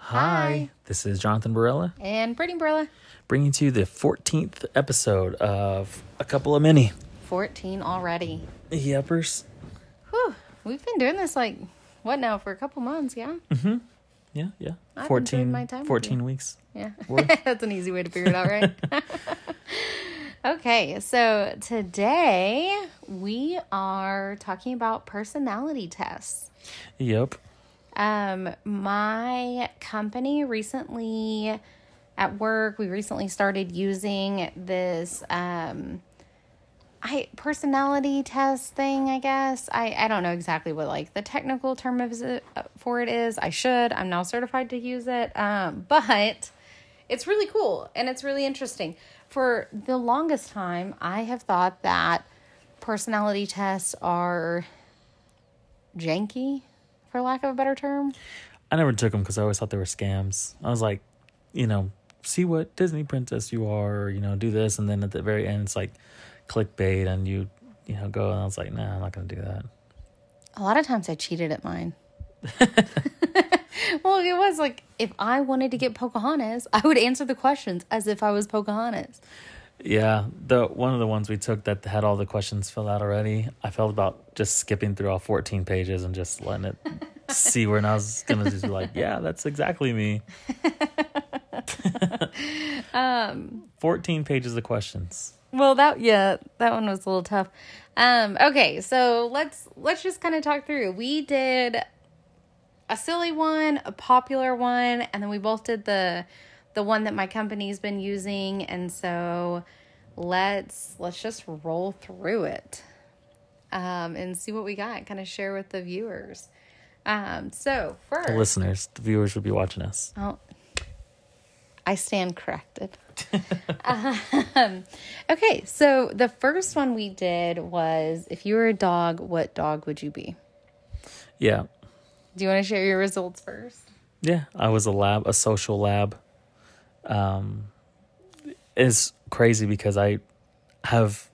Hi, this is Jonathan Barella And Brittany Brilla. bringing to you the 14th episode of A Couple of Mini. 14 already. Yepers. Whew. We've been doing this like, what now, for a couple months, yeah? Mm-hmm. Yeah, yeah. I've 14, enjoyed my time with 14 weeks. Yeah. Word. That's an easy way to figure it out, right? okay, so today we are talking about personality tests. Yep. Um, my company recently at work, we recently started using this um I personality test thing, I guess. I I don't know exactly what like the technical term of it, for it is. I should. I'm now certified to use it. Um, but it's really cool and it's really interesting. For the longest time, I have thought that personality tests are janky, for lack of a better term. I never took them because I always thought they were scams. I was like, you know, see what Disney princess you are, or, you know, do this. And then at the very end, it's like clickbait and you, you know, go. And I was like, nah, I'm not going to do that. A lot of times I cheated at mine. well, it was like if I wanted to get Pocahontas, I would answer the questions as if I was Pocahontas. Yeah, the one of the ones we took that had all the questions filled out already. I felt about just skipping through all 14 pages and just letting it see where, and I was gonna just be like, yeah, that's exactly me. um, 14 pages of questions. Well, that yeah, that one was a little tough. Um, okay, so let's let's just kind of talk through. We did a silly one, a popular one, and then we both did the the one that my company's been using, and so let's let's just roll through it um, and see what we got. Kind of share with the viewers. Um, so first, The listeners, the viewers would be watching us. Oh, I stand corrected. um, okay, so the first one we did was if you were a dog, what dog would you be? Yeah, Do you want to share your results first? yeah. I was a lab, a social lab. Um, it's crazy because I have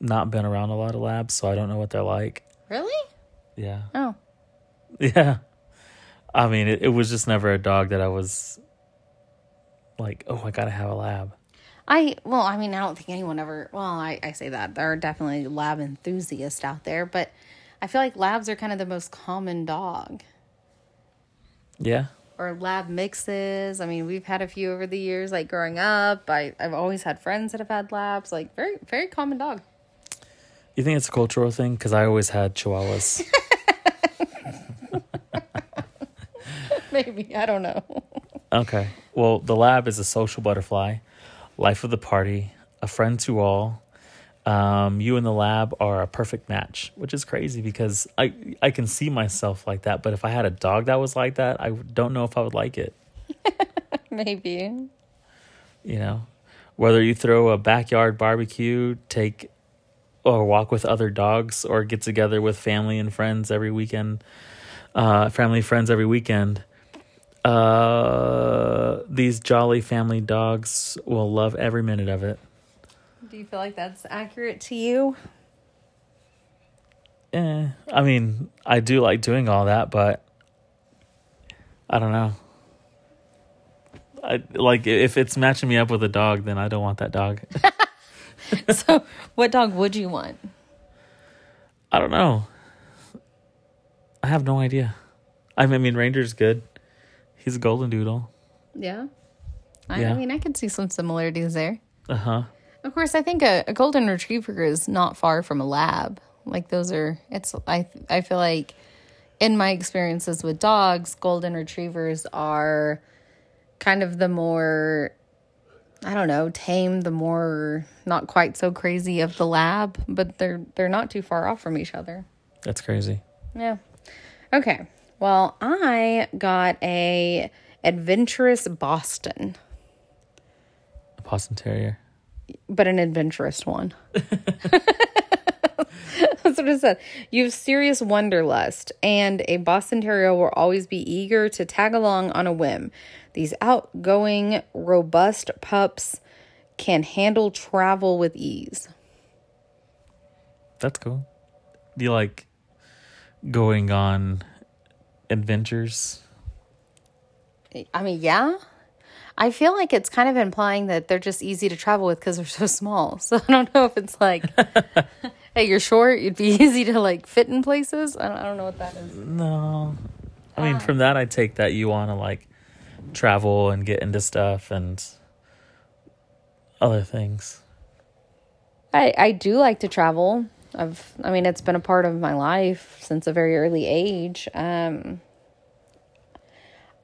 not been around a lot of labs, so I don't know what they're like. Really? Yeah. Oh, Yeah. I mean, it, it was just never a dog that I was like, oh, I gotta have a lab. I well, I mean, I don't think anyone ever. Well, I I say that there are definitely lab enthusiasts out there, but I feel like labs are kind of the most common dog. Yeah. Or lab mixes. I mean, we've had a few over the years, like growing up. I, I've always had friends that have had labs. Like, very, very common dog. You think it's a cultural thing? Because I always had chihuahuas. Maybe. I don't know. okay. Well, the lab is a social butterfly, life of the party, a friend to all. Um, you and the lab are a perfect match, which is crazy because I I can see myself like that. But if I had a dog that was like that, I don't know if I would like it. Maybe. you know whether you throw a backyard barbecue take or walk with other dogs or get together with family and friends every weekend uh family friends every weekend uh these jolly family dogs will love every minute of it Do you feel like that's accurate to you? eh, i mean i do like doing all that but i don't know I, like if it's matching me up with a dog then i don't want that dog so, what dog would you want? I don't know. I have no idea. I mean, Ranger's good. He's a golden doodle. Yeah. I, Yeah. I mean, I can see some similarities there. Uh huh. Of course, I think a, a golden retriever is not far from a lab. Like those are. It's. I. I feel like, in my experiences with dogs, golden retrievers are kind of the more. I don't know, tame, the more not quite so crazy of the lab, but they're they're not too far off from each other. That's crazy. Yeah. Okay. Well, I got a adventurous Boston, A Boston Terrier. But an adventurous one. That's what it said. You have serious wanderlust, and a Boston Terrier will always be eager to tag along on a whim. These outgoing, robust pups can handle travel with ease. That's cool. Do you like going on adventures? I mean, yeah. I feel like it's kind of implying that they're just easy to travel with because they're so small. So I don't know if it's like, hey, you're short, you'd be easy to like fit in places. I don't, I don't know what that is. No. I mean, from that, I take that you want to like travel and get into stuff and other things. I, I do like to travel. I've, I mean, it's been a part of my life since a very early age. Um,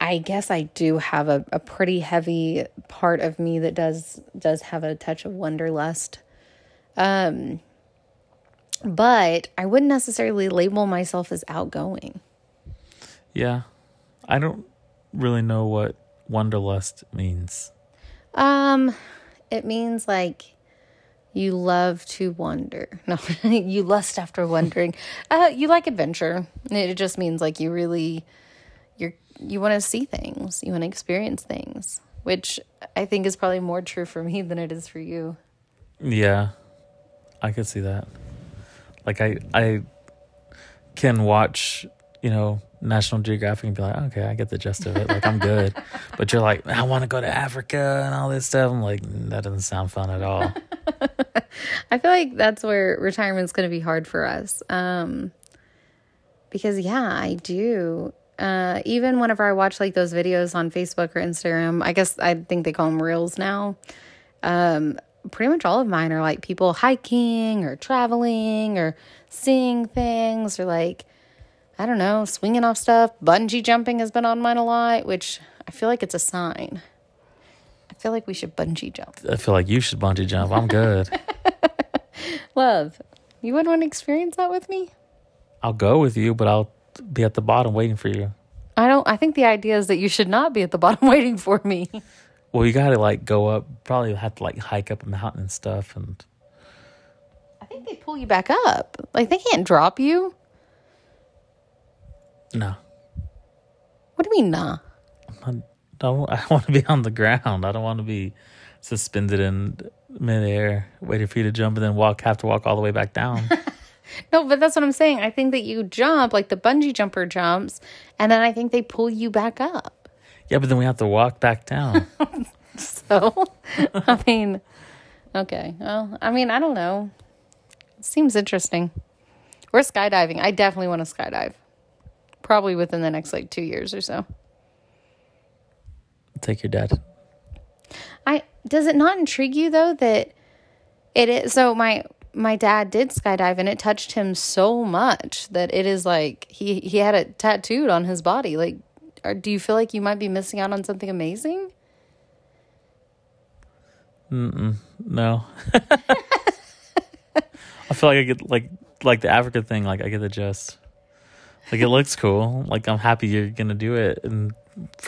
I guess I do have a, a pretty heavy part of me that does does have a touch of wanderlust. Um, but I wouldn't necessarily label myself as outgoing. Yeah. I don't really know what wanderlust means. Um, it means like you love to wander. No, you lust after wandering. Uh, you like adventure. It just means like you really you're you want to see things. You want to experience things, which I think is probably more true for me than it is for you. Yeah. I could see that. Like I I can watch, you know, National Geographic and be like, okay, I get the gist of it. Like I'm good. but you're like, I want to go to Africa and all this stuff. I'm like, that doesn't sound fun at all. I feel like that's where retirement's going to be hard for us. Um, because yeah, I do. Uh, even whenever I watch like those videos on Facebook or Instagram, I guess I think they call them reels now. Um, pretty much all of mine are like people hiking or traveling or seeing things or like I don't know, swinging off stuff. Bungee jumping has been on mine a lot, which I feel like it's a sign. I feel like we should bungee jump. I feel like you should bungee jump. I'm good. Love, you wouldn't want to experience that with me? I'll go with you, but I'll be at the bottom waiting for you. I don't. I think the idea is that you should not be at the bottom waiting for me. Well, you gotta like go up. Probably have to like hike up a mountain and stuff. And I think they pull you back up. Like they can't drop you. no, What do you mean, nah? I don't. I want to be on the ground. I don't want to be suspended in midair, waiting for you to jump and then walk. Have to walk all the way back down. No, but that's what I'm saying. I think that you jump like the bungee jumper jumps, and then I think they pull you back up. yeah, but then we have to walk back down. So, I mean, okay. Well, I mean, I don't know. It seems interesting. We're skydiving. I definitely want to skydive. Probably within the next like two years or so. Take your dad. I does it not intrigue you though that it is so my my dad did skydive and it touched him so much that it is like he he had it tattooed on his body like or do you feel like you might be missing out on something amazing No. I feel like I get like like the Africa thing. Like I get the gist. Like it looks cool. Like I'm happy you're gonna do it, and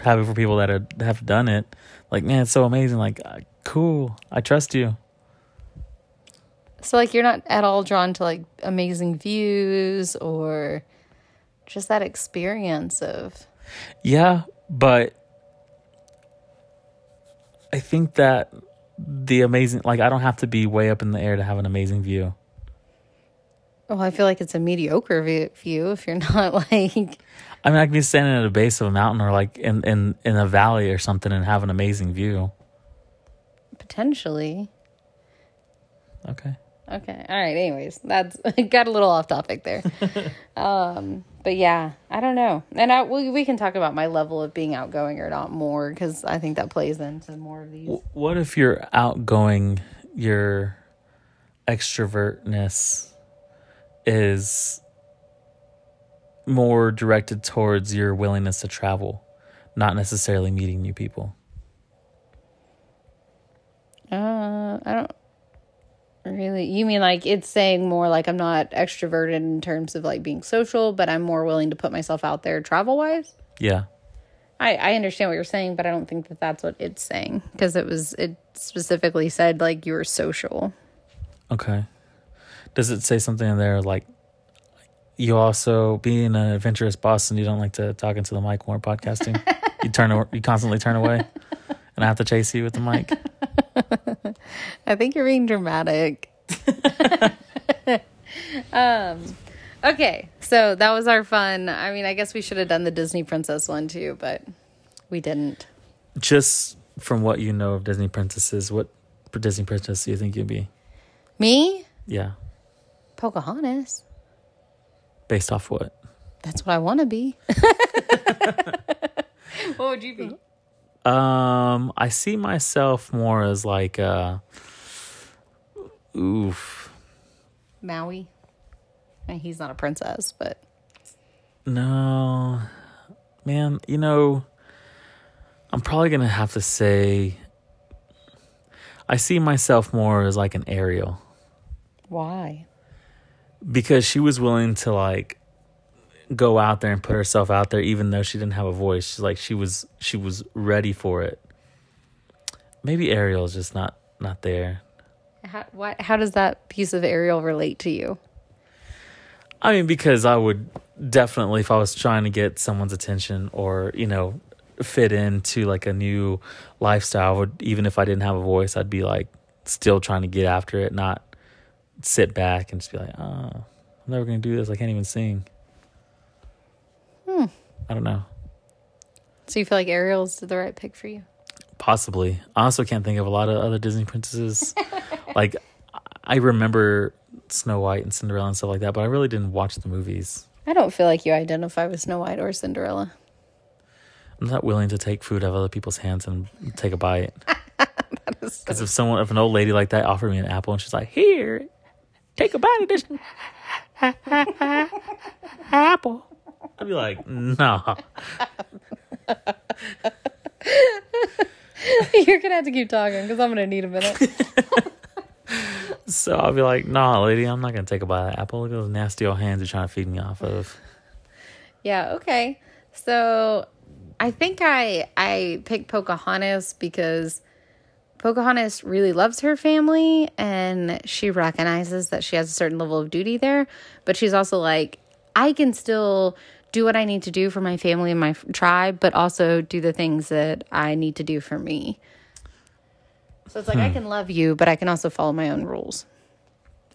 happy for people that are, have done it. Like man, it's so amazing. Like uh, cool. I trust you. So like you're not at all drawn to like amazing views or just that experience of Yeah, but I think that the amazing like I don't have to be way up in the air to have an amazing view. well i feel like it's a mediocre view, view if you're not like I mean, I can be standing at the base of a mountain or like in in in a valley or something and have an amazing view. potentially Okay. Okay. All right. Anyways, that's got a little off topic there. um, but yeah, I don't know. And I we, we can talk about my level of being outgoing or not more because I think that plays into more of these. What if your outgoing, your extrovertness is more directed towards your willingness to travel, not necessarily meeting new people? Uh, I don't really. You mean like it's saying more like I'm not extroverted in terms of like being social, but I'm more willing to put myself out there travel wise. Yeah. I, I understand what you're saying, but I don't think that that's what it's saying because it was it specifically said like you were social. Okay. Does it say something in there like you also being an adventurous boss and you don't like to talk into the mic when we're podcasting? you turn you constantly turn away and I have to chase you with the mic. I think you're being dramatic. um, okay, so that was our fun. I mean, I guess we should have done the Disney princess one too, but We didn't. Just from what you know of Disney princesses, what Disney princess do you think you'd be? Me? Yeah, Pocahontas. based off what? That's what I want to be. what would you be? Um, I see myself more as like uh oof. Maui. And he's not a princess, but No. Man, you know, I'm probably going to have to say I see myself more as like an Ariel why? because she was willing to like go out there and put herself out there even though she didn't have a voice. She's like she was she was ready for it. Maybe Ariel's just not not there. How, why, how does that piece of Ariel relate to you? I mean, because I would definitely, if I was trying to get someone's attention or, you know, fit into like a new lifestyle, would even if I didn't have a voice, I'd be like still trying to get after it, not sit back and just be like, oh, I'm never going to do this. I can't even sing. I don't know. So you feel like Ariel's the right pick for you? Possibly. I also can't think of a lot of other Disney princesses. like, I remember Snow White and Cinderella and stuff like that, but I really didn't watch the movies. I don't feel like you identify with Snow White or Cinderella. I'm not willing to take food out of other people's hands and take a bite. Is so- Because if someone, if an old lady like that offered me an apple and she's like, "Here, take a bite of this apple," I'd be like, "No." You're gonna have to keep talking because I'm gonna need a minute. So I'll be like, "Nah, lady, I'm not gonna take a bite of that apple. Look at those nasty old hands you're trying to feed me off of." yeah. Okay. So I think I I picked Pocahontas because Pocahontas really loves her family and she recognizes that she has a certain level of duty there, but she's also like, I can still do what I need to do for my family and my tribe, but also do the things that I need to do for me. So it's like I hmm. can love you, but I can also follow my own rules.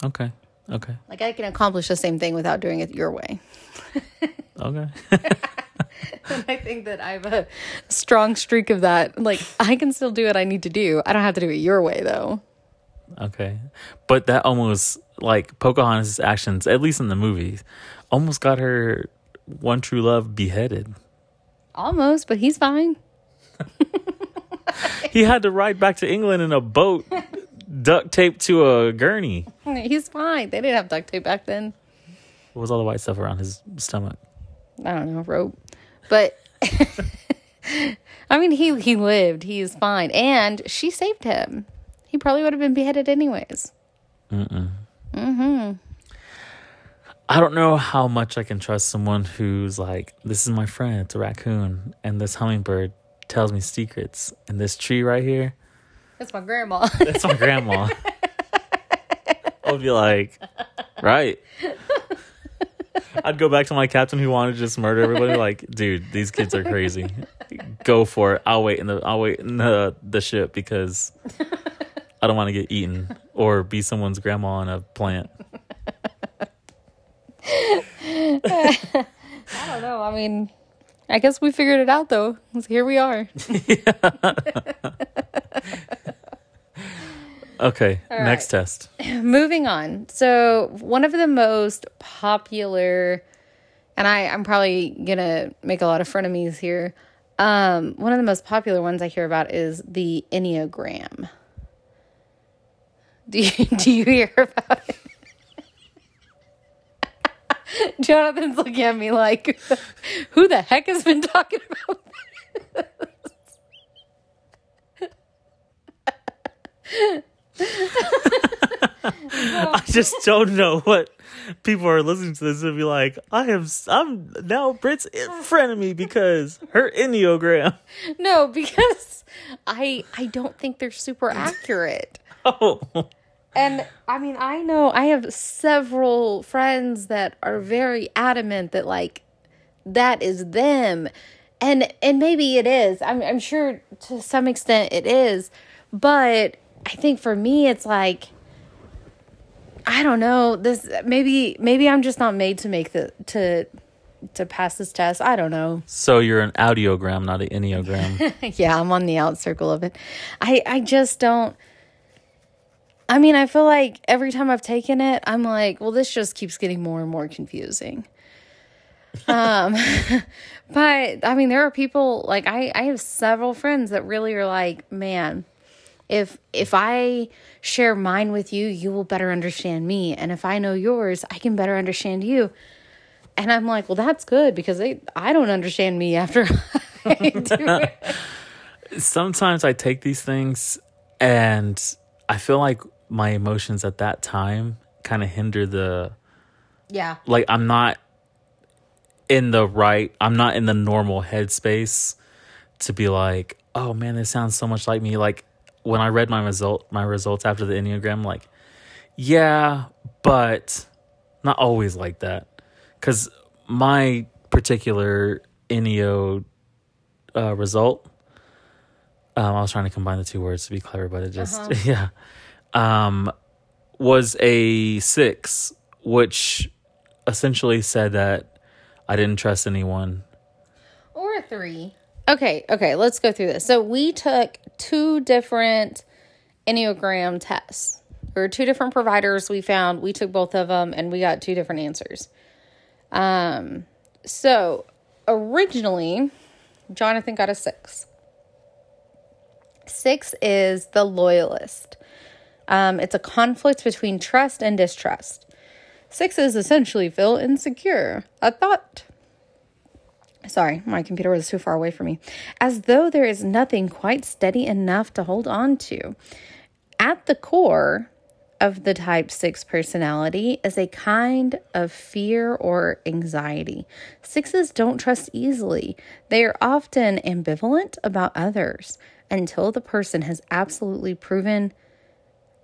Okay, okay, Like I can accomplish the same thing without doing it your way. okay. And I think that I have a strong streak of that. Like I can still do what I need to do. I don't have to do it your way though. Okay. But that almost like Pocahontas' actions, at least in the movies, almost got her one true love beheaded. Almost, but he's fine. He had to ride back to England in a boat duct taped to a gurney. He's fine. They didn't have duct tape back then. What was all the white stuff around his stomach? I don't know, rope. But I mean he he lived. He is fine. And she saved him. He probably would have been beheaded anyways. Mm-hmm. I don't know how much I can trust someone who's like, this is my friend, it's a raccoon, and this hummingbird tells me secrets, and this tree right here, That's my grandma. that's my grandma. I would be like, right. I'd go back to my captain who wanted to just murder everybody. Like, dude, these kids are crazy. Go for it. I'll wait in the I'll wait in the the ship because I don't want to get eaten or be someone's grandma on a plant. I don't know. I mean, I guess we figured it out though. Here we are. Okay, right. next test. Moving on. So, one of the most popular, and I, I'm probably gonna make a lot of frenemies here. Um, one of the most popular ones I hear about is the Enneagram. Do you, do you hear about it? Jonathan's looking at me like, who the heck has been talking about this? I just don't know what people are listening to this and be like. I am. I'm now Brit's in front of me because her enneagram. No, because I I don't think they're super accurate. Oh, And I mean, I know I have several friends that are very adamant that like that is them. And and maybe it is. I'm I'm sure to some extent it is. But I think for me it's like I don't know, this maybe maybe I'm just not made to make the to to pass this test. I don't know. So you're an audiogram, not an enneagram. yeah, I'm on the out circle of it. I I just don't I mean, I feel like every time I've taken it, I'm like, well, this just keeps getting more and more confusing. um but I mean, there are people like I I have several friends that really are like, man, if if I share mine with you, you will better understand me, and if I know yours, I can better understand you. And I'm like, well, that's good because they I don't understand me after I do it. Sometimes I take these things and I feel like my emotions at that time kind of hinder the Yeah. like I'm not in the right I'm not in the normal headspace to be like, oh man, this sounds so much like me. Like when I read my result my results after the Enneagram, like, yeah, but not always like that. Cause my particular Enneo uh, result, um, I was trying to combine the two words to be clever, but it just yeah. Um was a six, which essentially said that I didn't trust anyone. Or a three. Okay, okay, let's go through this. So we took two different Enneagram tests. Were two different providers we found. We took both of them and we got two different answers. Um, so originally, Jonathan got a six. Six is the loyalist. Um, it's a conflict between trust and distrust. Sixes essentially feel insecure. A thought. Sorry, my computer was too far away from me. As though there is nothing quite steady enough to hold on to. At the core of the type 6 personality is a kind of fear or anxiety. Sixes don't trust easily. They are often ambivalent about others until the person has absolutely proven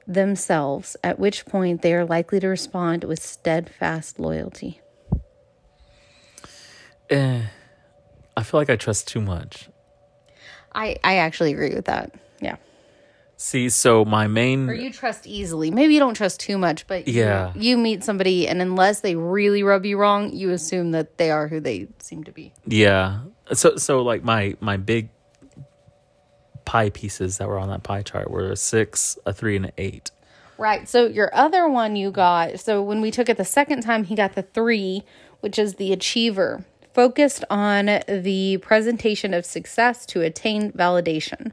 themselves, at which point they are likely to respond with steadfast loyalty. Eh, I feel like I trust too much. I, I actually agree with that. Yeah. See, so my main Or you trust easily. Maybe you don't trust too much, but you- Yeah. you, meet somebody and unless they really rub you wrong, you assume that they are who they seem to be. yeah. So so like my my big pie pieces that were on that pie chart were a six, a three, and an eight. Right. So your other one you got, so when we took it the second time, he got the three, which is the achiever, focused on the presentation of success to attain validation.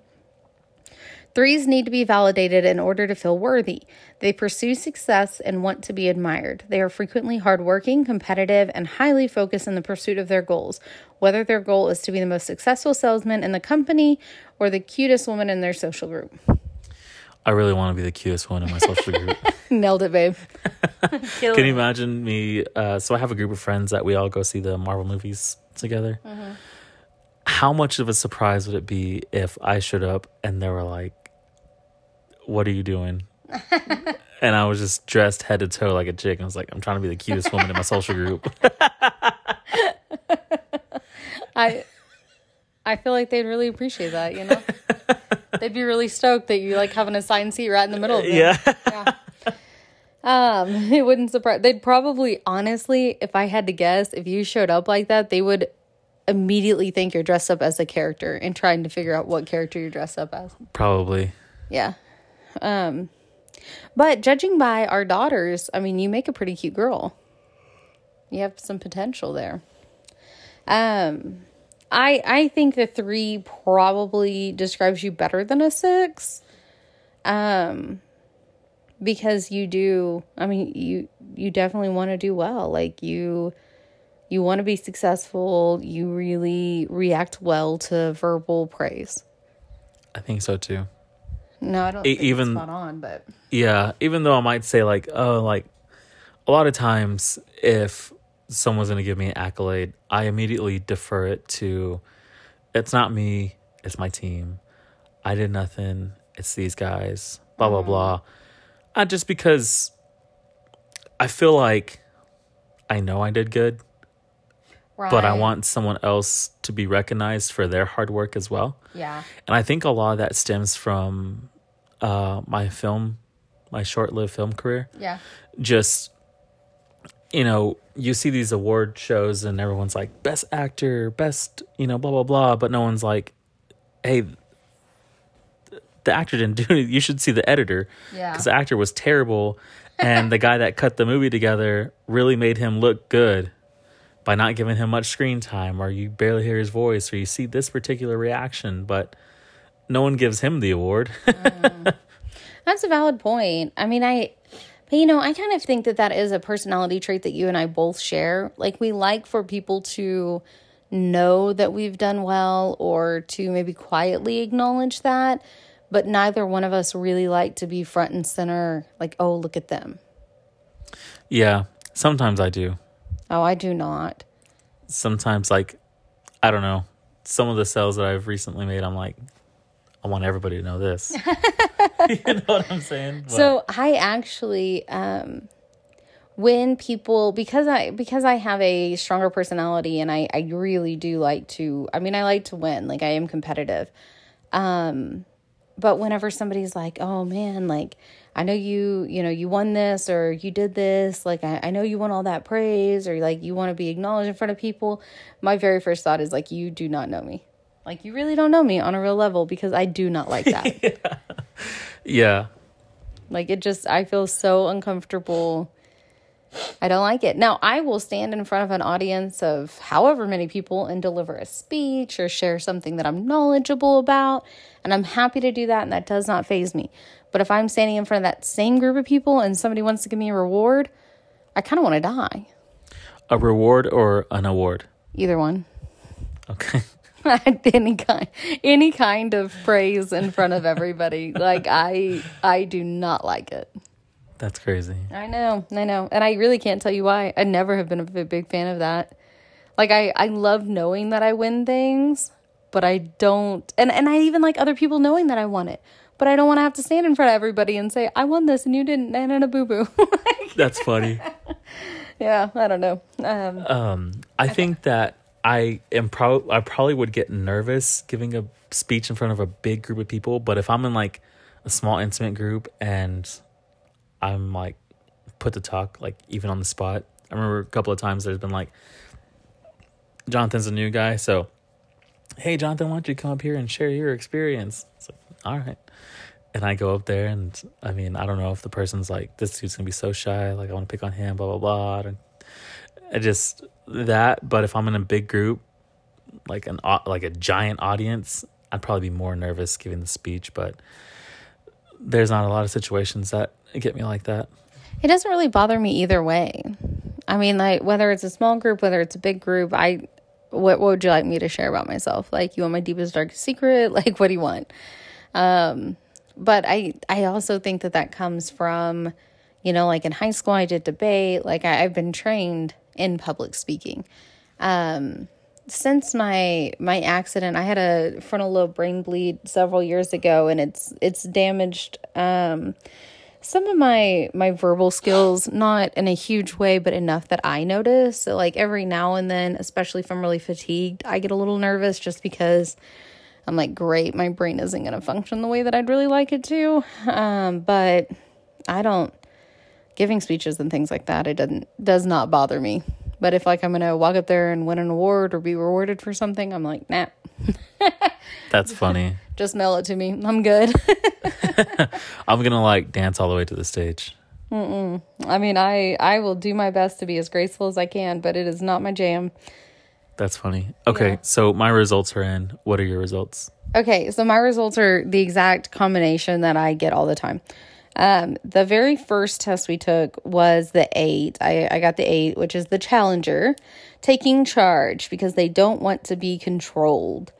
Threes need to be validated in order to feel worthy. They pursue success and want to be admired. They are frequently hardworking, competitive, and highly focused in the pursuit of their goals, whether their goal is to be the most successful salesman in the company or the cutest woman in their social group. I really want to be the cutest one in my social group. Nailed it, babe. Can you imagine me? Uh, so I have a group of friends that we all go see the Marvel movies together. How much of a surprise would it be if I showed up and they were like, "What are you doing?" and I was just dressed head to toe like a chick. And I was like, "I'm trying to be the cutest woman in my social group." I I feel like they'd really appreciate that, you know? they'd be really stoked that you like have an assigned seat right in the middle of them. yeah. Um, it wouldn't surprise they'd probably honestly, if I had to guess, if you showed up like that, they would immediately think you're dressed up as a character and trying to figure out what character you're dressed up as. Probably. Yeah. Um but judging by our daughters, I mean, you make a pretty cute girl. You have some potential there. Um I I think the 3 probably describes you better than a 6. Um because you do I mean, you you definitely want to do well. Like you you want to be successful. You really react well to verbal praise. I think so too. No, I don't E- think even- it's spot on, but Yeah, even though I might say like, oh, like a lot of times if someone's going to give me an accolade, I immediately defer it to it's not me, it's my team. I did nothing. It's these guys. Blah blah blah. Uh, just because I feel like I know I did good, but I want someone else to be recognized for their hard work as well. Yeah. And I think a lot of that stems from uh, my film, my short lived film career. Yeah. Just you know, you see these award shows and everyone's like best actor, best, you know, blah blah blah, but no one's like, hey, the actor didn't do it. You should see the editor Yeah. because the actor was terrible, and the guy that cut the movie together really made him look good by not giving him much screen time, or you barely hear his voice, or you see this particular reaction, but no one gives him the award. Mm. That's a valid point. I mean, I, but you know, I kind of think that that is a personality trait that you and I both share. Like, we like for people to know that we've done well or to maybe quietly acknowledge that, but neither one of us really like to be front and center, like, oh, look at them. yeah, sometimes I do. Oh, I do not. Sometimes, like, I don't know, some of the sales that I've recently made, I'm like, I want everybody to know this. you know what I'm saying? But- So I actually, um, when people because I because I have a stronger personality and I I really do like to. I mean, I like to win. Like I am competitive. Um, but whenever somebody's like, "Oh man, like I know you, you know, you won this or you did this. Like I, I know you want all that praise or like you want to be acknowledged in front of people." My very first thought is like, "You do not know me." Like you really don't know me on a real level because I do not like that. yeah, Like it just, I feel so uncomfortable. I don't like it. Now, I will stand in front of an audience of however many people and deliver a speech or share something that I'm knowledgeable about. And I'm happy to do that. And that does not faze me. But if I'm standing in front of that same group of people and somebody wants to give me a reward, I kind of want to die. a reward or an award. Either one. Okay. any kind any kind of praise in front of everybody like i i do not like it That's crazy. I know, I know. And I really can't tell you why. I never have been a big, big fan of that. Like I, I love knowing that I win things, but I don't and, and I even like other people knowing that I won it. But I don't want to have to stand in front of everybody and say, I won this and you didn't and in a boo boo. That's funny. yeah, I don't know. Um Um, I think that I am probably I probably would get nervous giving a speech in front of a big group of people, but if I'm in like a small intimate group and I'm like put to talk, like even on the spot. I remember a couple of times there's been like Jonathan's a new guy, so hey Jonathan, why don't you come up here and share your experience? It's like, all right. And I go up there and I mean, I don't know if the person's like, this dude's gonna be so shy, like I wanna pick on him, blah blah blah. And just that, but if I'm in a big group, like an like a giant audience, I'd probably be more nervous giving the speech. But there's not a lot of situations that get me like that. it doesn't really bother me either way. I mean, like whether it's a small group, whether it's a big group, I what, what would you like me to share about myself? Like you want my deepest darkest secret? Like what do you want? Um, but I I also think that that comes from, you know, like in high school I did debate. Like I, I've been trained in public speaking. Um, since my my accident, I had a frontal lobe brain bleed several years ago, and it's it's damaged. Um, some of my my verbal skills not in a huge way but enough that i notice. So like every now and then especially if i'm really fatigued i get a little nervous just because i'm like great my brain isn't going to function the way that i'd really like it to. Um, but i don't giving speeches and things like that it doesn't does not bother me. But if like i'm going to walk up there and win an award or be rewarded for something i'm like nah. That's funny. Just mail it to me i'm good I'm gonna like dance all the way to the stage. Mm-mm. I mean, I I will do my best to be as graceful as I can, but it is not my jam. That's funny. Okay, Yeah. so my results are in. What are your results? Okay, so my results are the exact combination that I get all the time. Um, the very first test we took was the eight. I, I got the eight, which is the challenger, taking charge because they don't want to be controlled.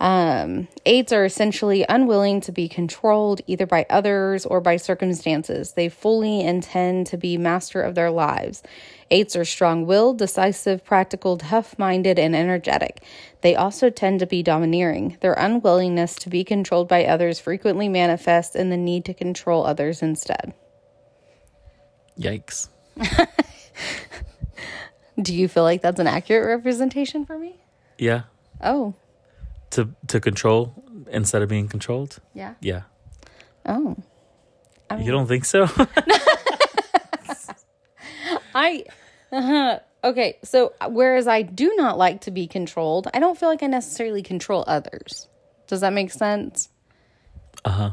Um, eights are essentially unwilling to be controlled either by others or by circumstances. They fully intend to be master of their lives. Eights are strong willed, decisive, practical, tough minded, and energetic. They also tend to be domineering. Their unwillingness to be controlled by others frequently manifests in the need to control others instead. Yikes. Do you feel like that's an accurate representation for me? Yeah. Oh, To to control instead of being controlled. yeah. Yeah. Oh. you don't think so? I Okay, so whereas I do not like to be controlled, I don't feel like I necessarily control others. Does that make sense? Uh huh.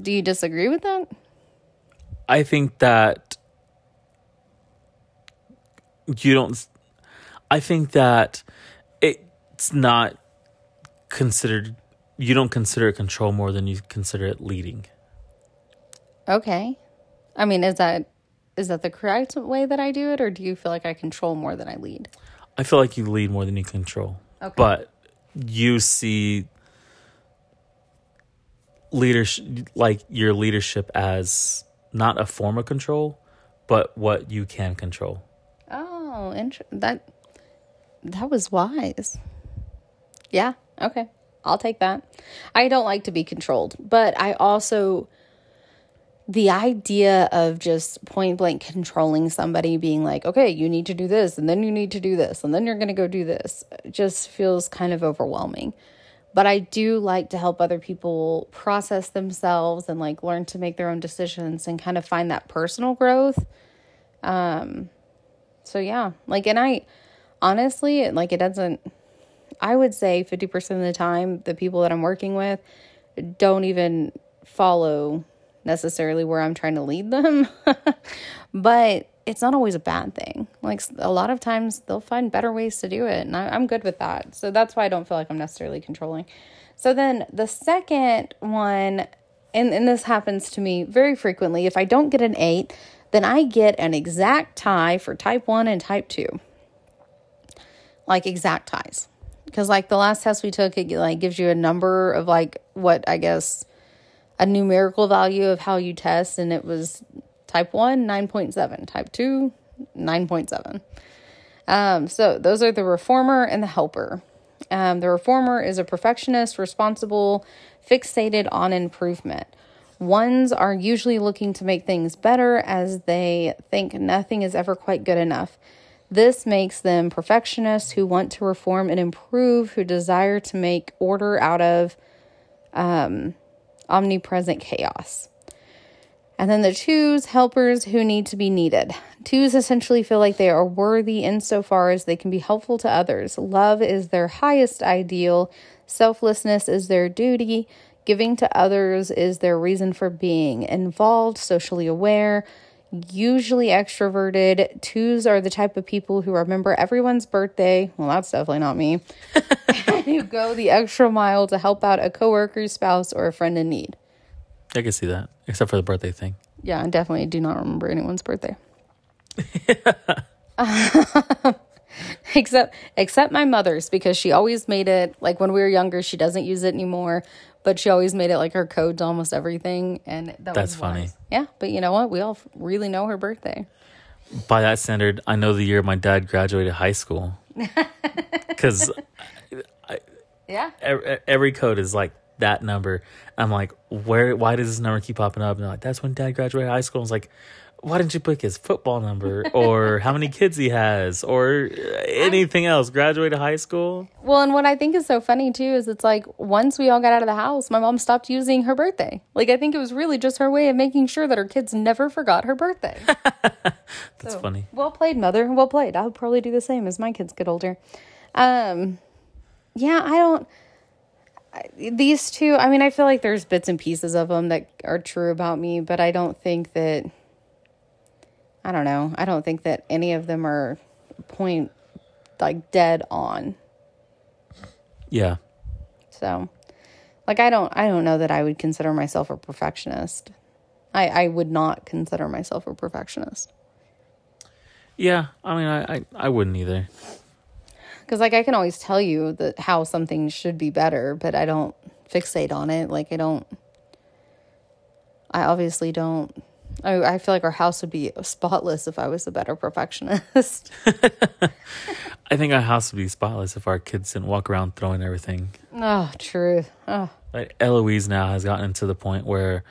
Do you disagree with that? I think that you don't. I think that it's not considered. You don't consider it control more than you consider it leading. Okay. I mean, is that is that the correct way that I do it, or do you feel like I control more than I lead? I feel like you lead more than you control. Okay. But you see leadership like your leadership as not a form of control, but what you can control. Oh, inter- that that was wise. Yeah. Okay. I'll take that. I don't like to be controlled, but I also the idea of just point blank controlling somebody being like, okay, you need to do this, and then you need to do this, and then you're going to go do this, just feels kind of overwhelming. But I do like to help other people process themselves and like learn to make their own decisions and kind of find that personal growth. Um, so yeah, like, and I honestly, like, it doesn't, I would say 50% of the time, the people that I'm working with don't even follow necessarily where I'm trying to lead them. but it's not always a bad thing. Like a lot of times they'll find better ways to do it. And I, I'm good with that. So that's why I don't feel like I'm necessarily controlling. So then the second one, and, and this happens to me very frequently. If I don't get an eight, then I get an exact tie for type one and type two. Like exact ties. Because like the last test we took, it like gives you a number of like what I guess a numerical value of how you test, and it was type 1, 9.7, type 2, 9.7. Um, so those are the reformer and the helper. Um, the reformer is a perfectionist, responsible, fixated on improvement. Ones are usually looking to make things better as they think nothing is ever quite good enough. This makes them perfectionists who want to reform and improve, who desire to make order out of um, omnipresent chaos. And then the twos, helpers who need to be needed. Twos essentially feel like they are worthy insofar as they can be helpful to others. Love is their highest ideal, selflessness is their duty, giving to others is their reason for being. Involved, socially aware, usually extroverted. Twos are the type of people who remember everyone's birthday. Well, that's definitely not me. who go the extra mile to help out a coworker, spouse, or a friend in need. I can see that, except for the birthday thing. Yeah, I definitely do not remember anyone's birthday. except except my mother's because she always made it like when we were younger she doesn't use it anymore but she always made it like her code to almost everything and that That's was funny. wise. yeah but you know what we all really know her birthday By that standard, I know the year my dad graduated high school. Because yeah every, every code is like that number. I'm like, where? Why does this number keep popping up? And like, that's when dad graduated high school. I was like, why didn't you pick his football number or how many kids he has or anything else? Graduated high school? well and what i think is so funny too is it's like once we all got out of the house my mom stopped using her birthday like i think it was really just her way of making sure that her kids never forgot her birthday That's funny. Well played, mother. Well played. I would probably do the same as my kids get older. Um, yeah, I don't. These two, I mean, I feel like there's bits and pieces of them that are true about me, but I don't think that. I don't know. I don't think that any of them are point like dead on. Yeah. So, like, I don't. I don't know that I would consider myself a perfectionist. I I would not consider myself a perfectionist. Yeah. I mean, I, I, I wouldn't either. because like i can always tell you that how something should be better but i don't fixate on it like i don't i obviously don't i, I feel like our house would be spotless if i was a better perfectionist I think our house would be spotless if our kids didn't walk around throwing everything. oh true. oh Like Eloise now has gotten to the point where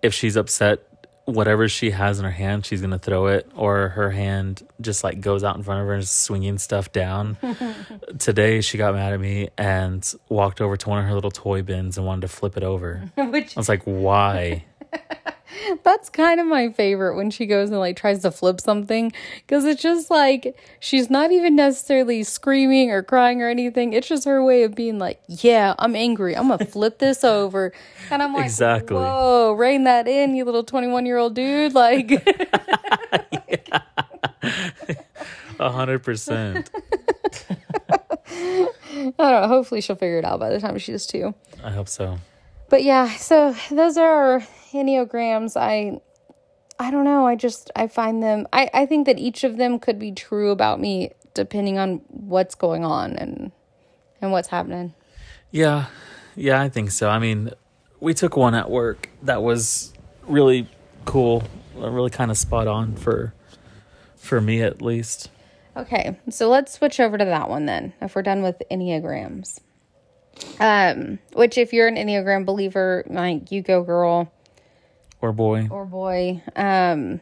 if she's upset, whatever she has in her hand, she's gonna throw it, or her hand just like goes out in front of her and is swinging stuff down. Today, she got mad at me and walked over to one of her little toy bins and wanted to flip it over. which I was like, "Why?" That's kind of my favorite when she goes and like tries to flip something because it's just like she's not even necessarily screaming or crying or anything. It's just her way of being like, "Yeah, I'm angry. I'm gonna flip this over," and I'm like, Exactly. Whoa, rein that in, you little 21 year old dude!" Like, A hundred percent. I don't know. Hopefully, she'll figure it out by the time she's two. I hope so. But yeah so those are our enneagrams. I i don't know. I just i find them i i think that each of them could be true about me depending on what's going on and and what's happening. Yeah, yeah, I think so. I mean, we took one at work that was really cool, uh, really kind of spot on for for me at least. okay so let's switch over to that one then if we're done with enneagrams um which if you're an enneagram believer like you go girl. Or boy, or boy. Um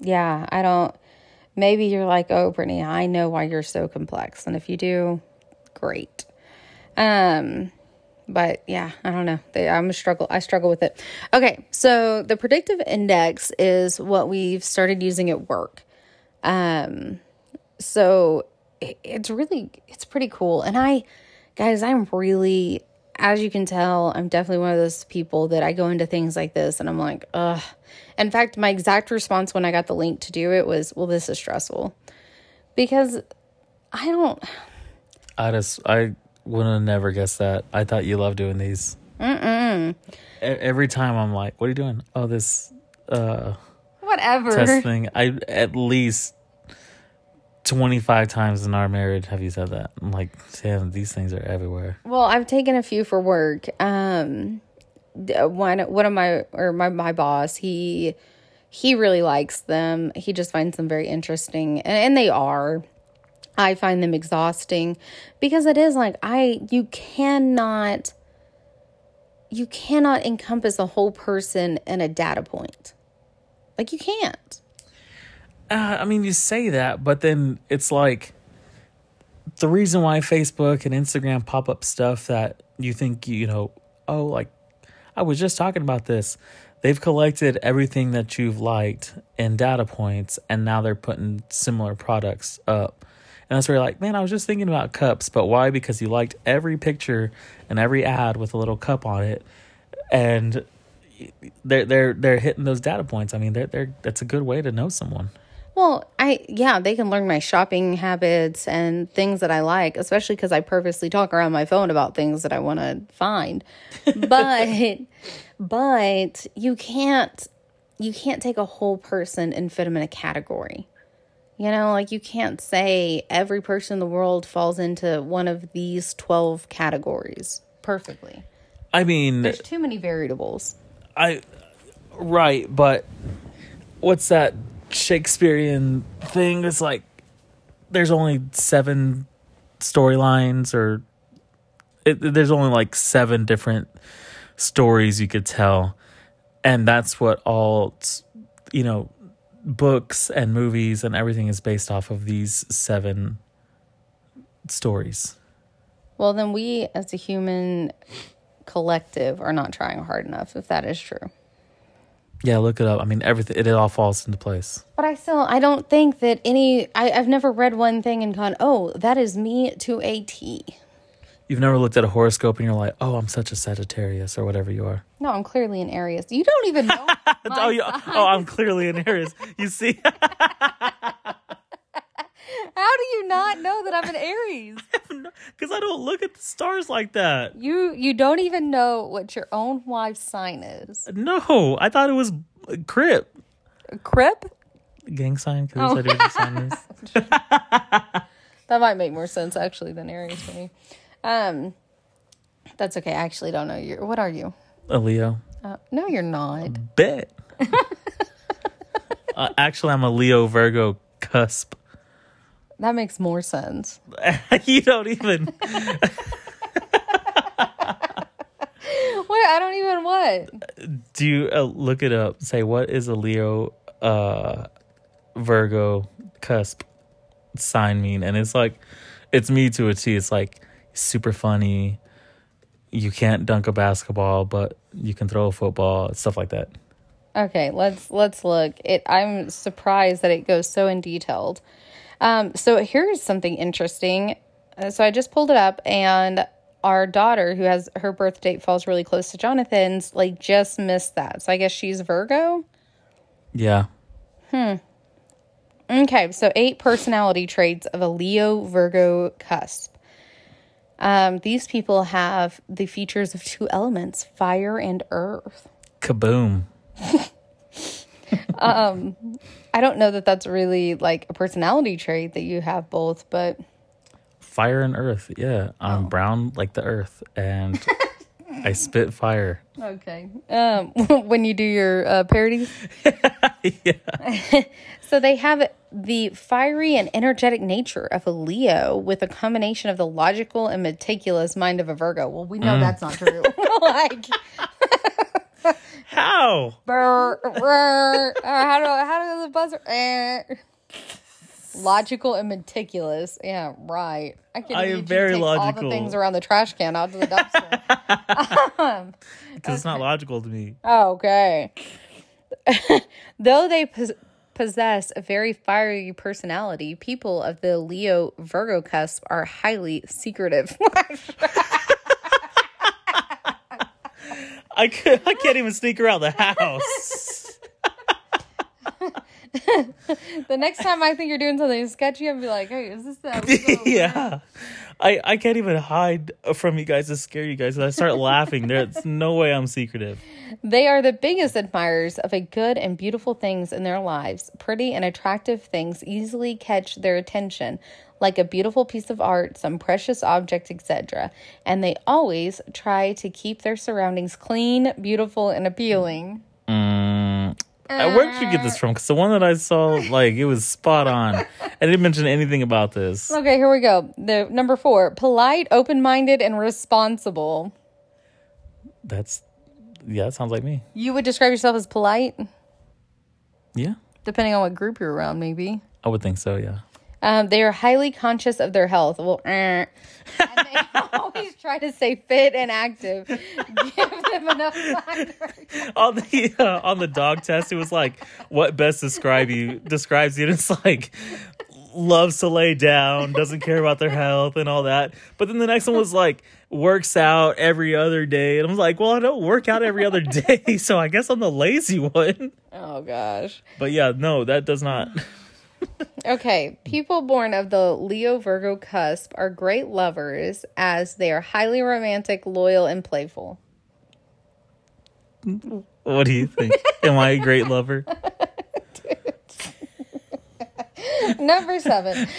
yeah i don't maybe you're like oh brittany i know why you're so complex. And if you do great. Um but yeah i don't know. They, i'm a struggle i struggle with it. Okay so the predictive index is what we've started using at work. Um so it, it's really it's pretty cool. And i guys i'm really as you can tell i'm definitely one of those people that i go into things like this and i'm like ugh in fact my exact response when i got the link to do it was well this is stressful because i don't I just I would have never guessed that. I thought you loved doing these. Mm-mm. Every time I'm like, "What are you doing?" Oh, this uh whatever test thing. I at least twenty five times in our marriage have you said that. I'm like, damn, these things are everywhere. Well, I've taken a few for work. Um, one one of my or my my boss he he really likes them. He just finds them very interesting, and, and they are. I find them exhausting because it is like I you cannot you cannot encompass a whole person in a data point. Like you can't. Uh, I mean, you say that, but then it's like the reason why Facebook and Instagram pop up stuff that you think you know, oh, like I was just talking about this. They've collected everything that you've liked in data points, and now they're putting similar products up. And that's where you're like, man, I was just thinking about cups, but why? Because you liked every picture and every ad with a little cup on it, and they're they're they're hitting those data points. I mean, they're they're that's a good way to know someone. Well, I yeah, they can learn my shopping habits and things that I like, especially because I purposely talk around my phone about things that I want to find. But but you can't you can't take a whole person and fit them in a category. You know, like you can't say every person in the world falls into one of these 12 categories perfectly. I mean, There's too many variables. I right, but what's that Shakespearean thing? It's like there's only seven storylines, or it, there's only like seven different stories you could tell, and that's what all you know books and movies and everything is based off of these seven stories. Well, then we as a human collective are not trying hard enough if that is true. Yeah, look it up. I mean, everything it all falls into place. But I still I don't think that any I, I've never read one thing and gone, oh, that is me to a T. You've never looked at a horoscope and you're like, "Oh, I'm such a Sagittarius" or whatever you are. No, I'm clearly an Aries. You don't even know. oh, you, oh, I'm clearly an Aries. You see, How do you not know that I'm an Aries? because I don't look at the stars like that. You you don't even know what your own wife's sign is. No, I thought it was Crip Crip? gang sign. Because oh. what your sign is. That might make more sense actually than Aries for me. Um, that's okay. I actually don't know. You're what are you? A Leo. Uh, no, you're not. Bet. uh, actually, I'm a Leo Virgo cusp. That makes more sense. you don't even. What? I don't even what. Do you uh, look it up? Say what is a Leo, uh, Virgo cusp sign mean? And it's like, it's me to a T. It's like super funny. You can't dunk a basketball, but you can throw a football, stuff like that. Okay, let's let's look. It I'm surprised that it goes so in detailed. Um, so here's something interesting. Uh, so I just pulled it up, and our daughter, who has her birth date falls really close to Jonathan's, like just missed that. So I guess she's Virgo. Yeah. Hmm. Okay, so eight personality traits of a Leo Virgo cusp. Um, these people have the features of two elements, fire and earth. Kaboom. I don't know that that's really like a personality trait that you have both, but Fire and earth. Yeah. I'm brown like the earth and I spit fire. okay. Um, when you do your uh, parodies, yeah. so they have the fiery and energetic nature of a Leo with a combination of the logical and meticulous mind of a Virgo. Well, we know that's not true. like, How? brr, brr, how do how do the buzzer? Eh. Logical and meticulous. Yeah, right. I can I am very take all the things around the trash can out to the dumpster. Because it's not logical to me. Okay. Though they pos- possess a very fiery personality, people of the Leo Virgo cusp are highly secretive. I, could, I can't even sneak around the house. the next time I think you're doing something sketchy, I'll be like, hey, is this the yeah. I, I can't even hide from you guys to scare you guys. I start laughing. There's no way I'm secretive. They are the biggest admirers of a good and beautiful things in their lives. Pretty and attractive things easily catch their attention, like a beautiful piece of art, some precious object, etc. And they always try to keep their surroundings clean, beautiful, and appealing. Uh, Where did you get this from? Because the one that I saw, like, it was spot on. I didn't mention anything about this. Okay, here we go. The number four: polite, open-minded, and responsible. That's, yeah, that sounds like me. You would describe yourself as polite, Yeah, depending on what group you're around, maybe. I would think so, yeah. Um, they are highly conscious of their health. Well, eh. and they always try to stay fit and active. Give them enough fiber. on the uh, on the dog test, it was like, "What best describe you?" Describes you, and it's like, loves to lay down, doesn't care about their health, and all that. But then the next one was like, works out every other day, and I was like, "Well, I don't work out every other day, so I guess I'm the lazy one." Oh gosh. But yeah, no, that does not. Okay, people born of the Leo Virgo cusp are great lovers as they are highly romantic, loyal, and playful. What do you think? Am I a great lover? Number seven.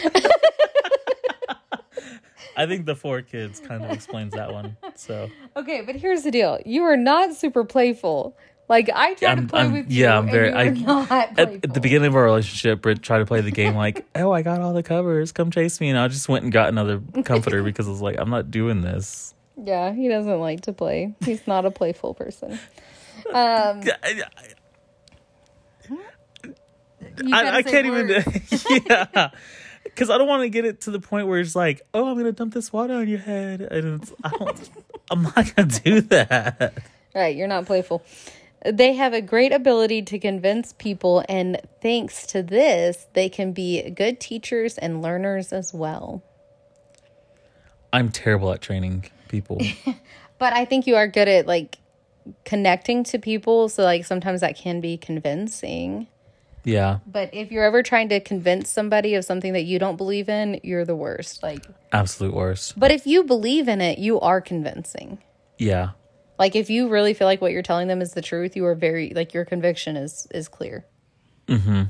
I think the four kids kind of explains that one. So Okay, but here's the deal: you are not super playful. Like I try I'm- to play I'm- with you. yeah, I'm very- I- not at, at the beginning of our relationship, Britt tried to play the game like, "Oh, I got all the covers. Come chase me." And I just went and got another comforter because I was like, "I'm not doing this." Yeah, he doesn't like to play. He's not a playful person. Um, I, I- you I, gotta I say can't even. yeah, because I don't want to get it to the point where it's like, "Oh, I'm gonna dump this water on your head," and it's, I don't. I'm not gonna do that. Right, you're not playful. They have a great ability to convince people, and thanks to this, they can be good teachers and learners as well. I'm terrible at training people. But I think you are good at like connecting to people, so like sometimes that can be convincing. Yeah, But if you're ever trying to convince somebody of something that you don't believe in, you're the worst. Like, absolute worst. but if you believe in it, you are convincing. Yeah, Like if you really feel like what you're telling them is the truth, you are very like your conviction is is clear. Mm-hmm.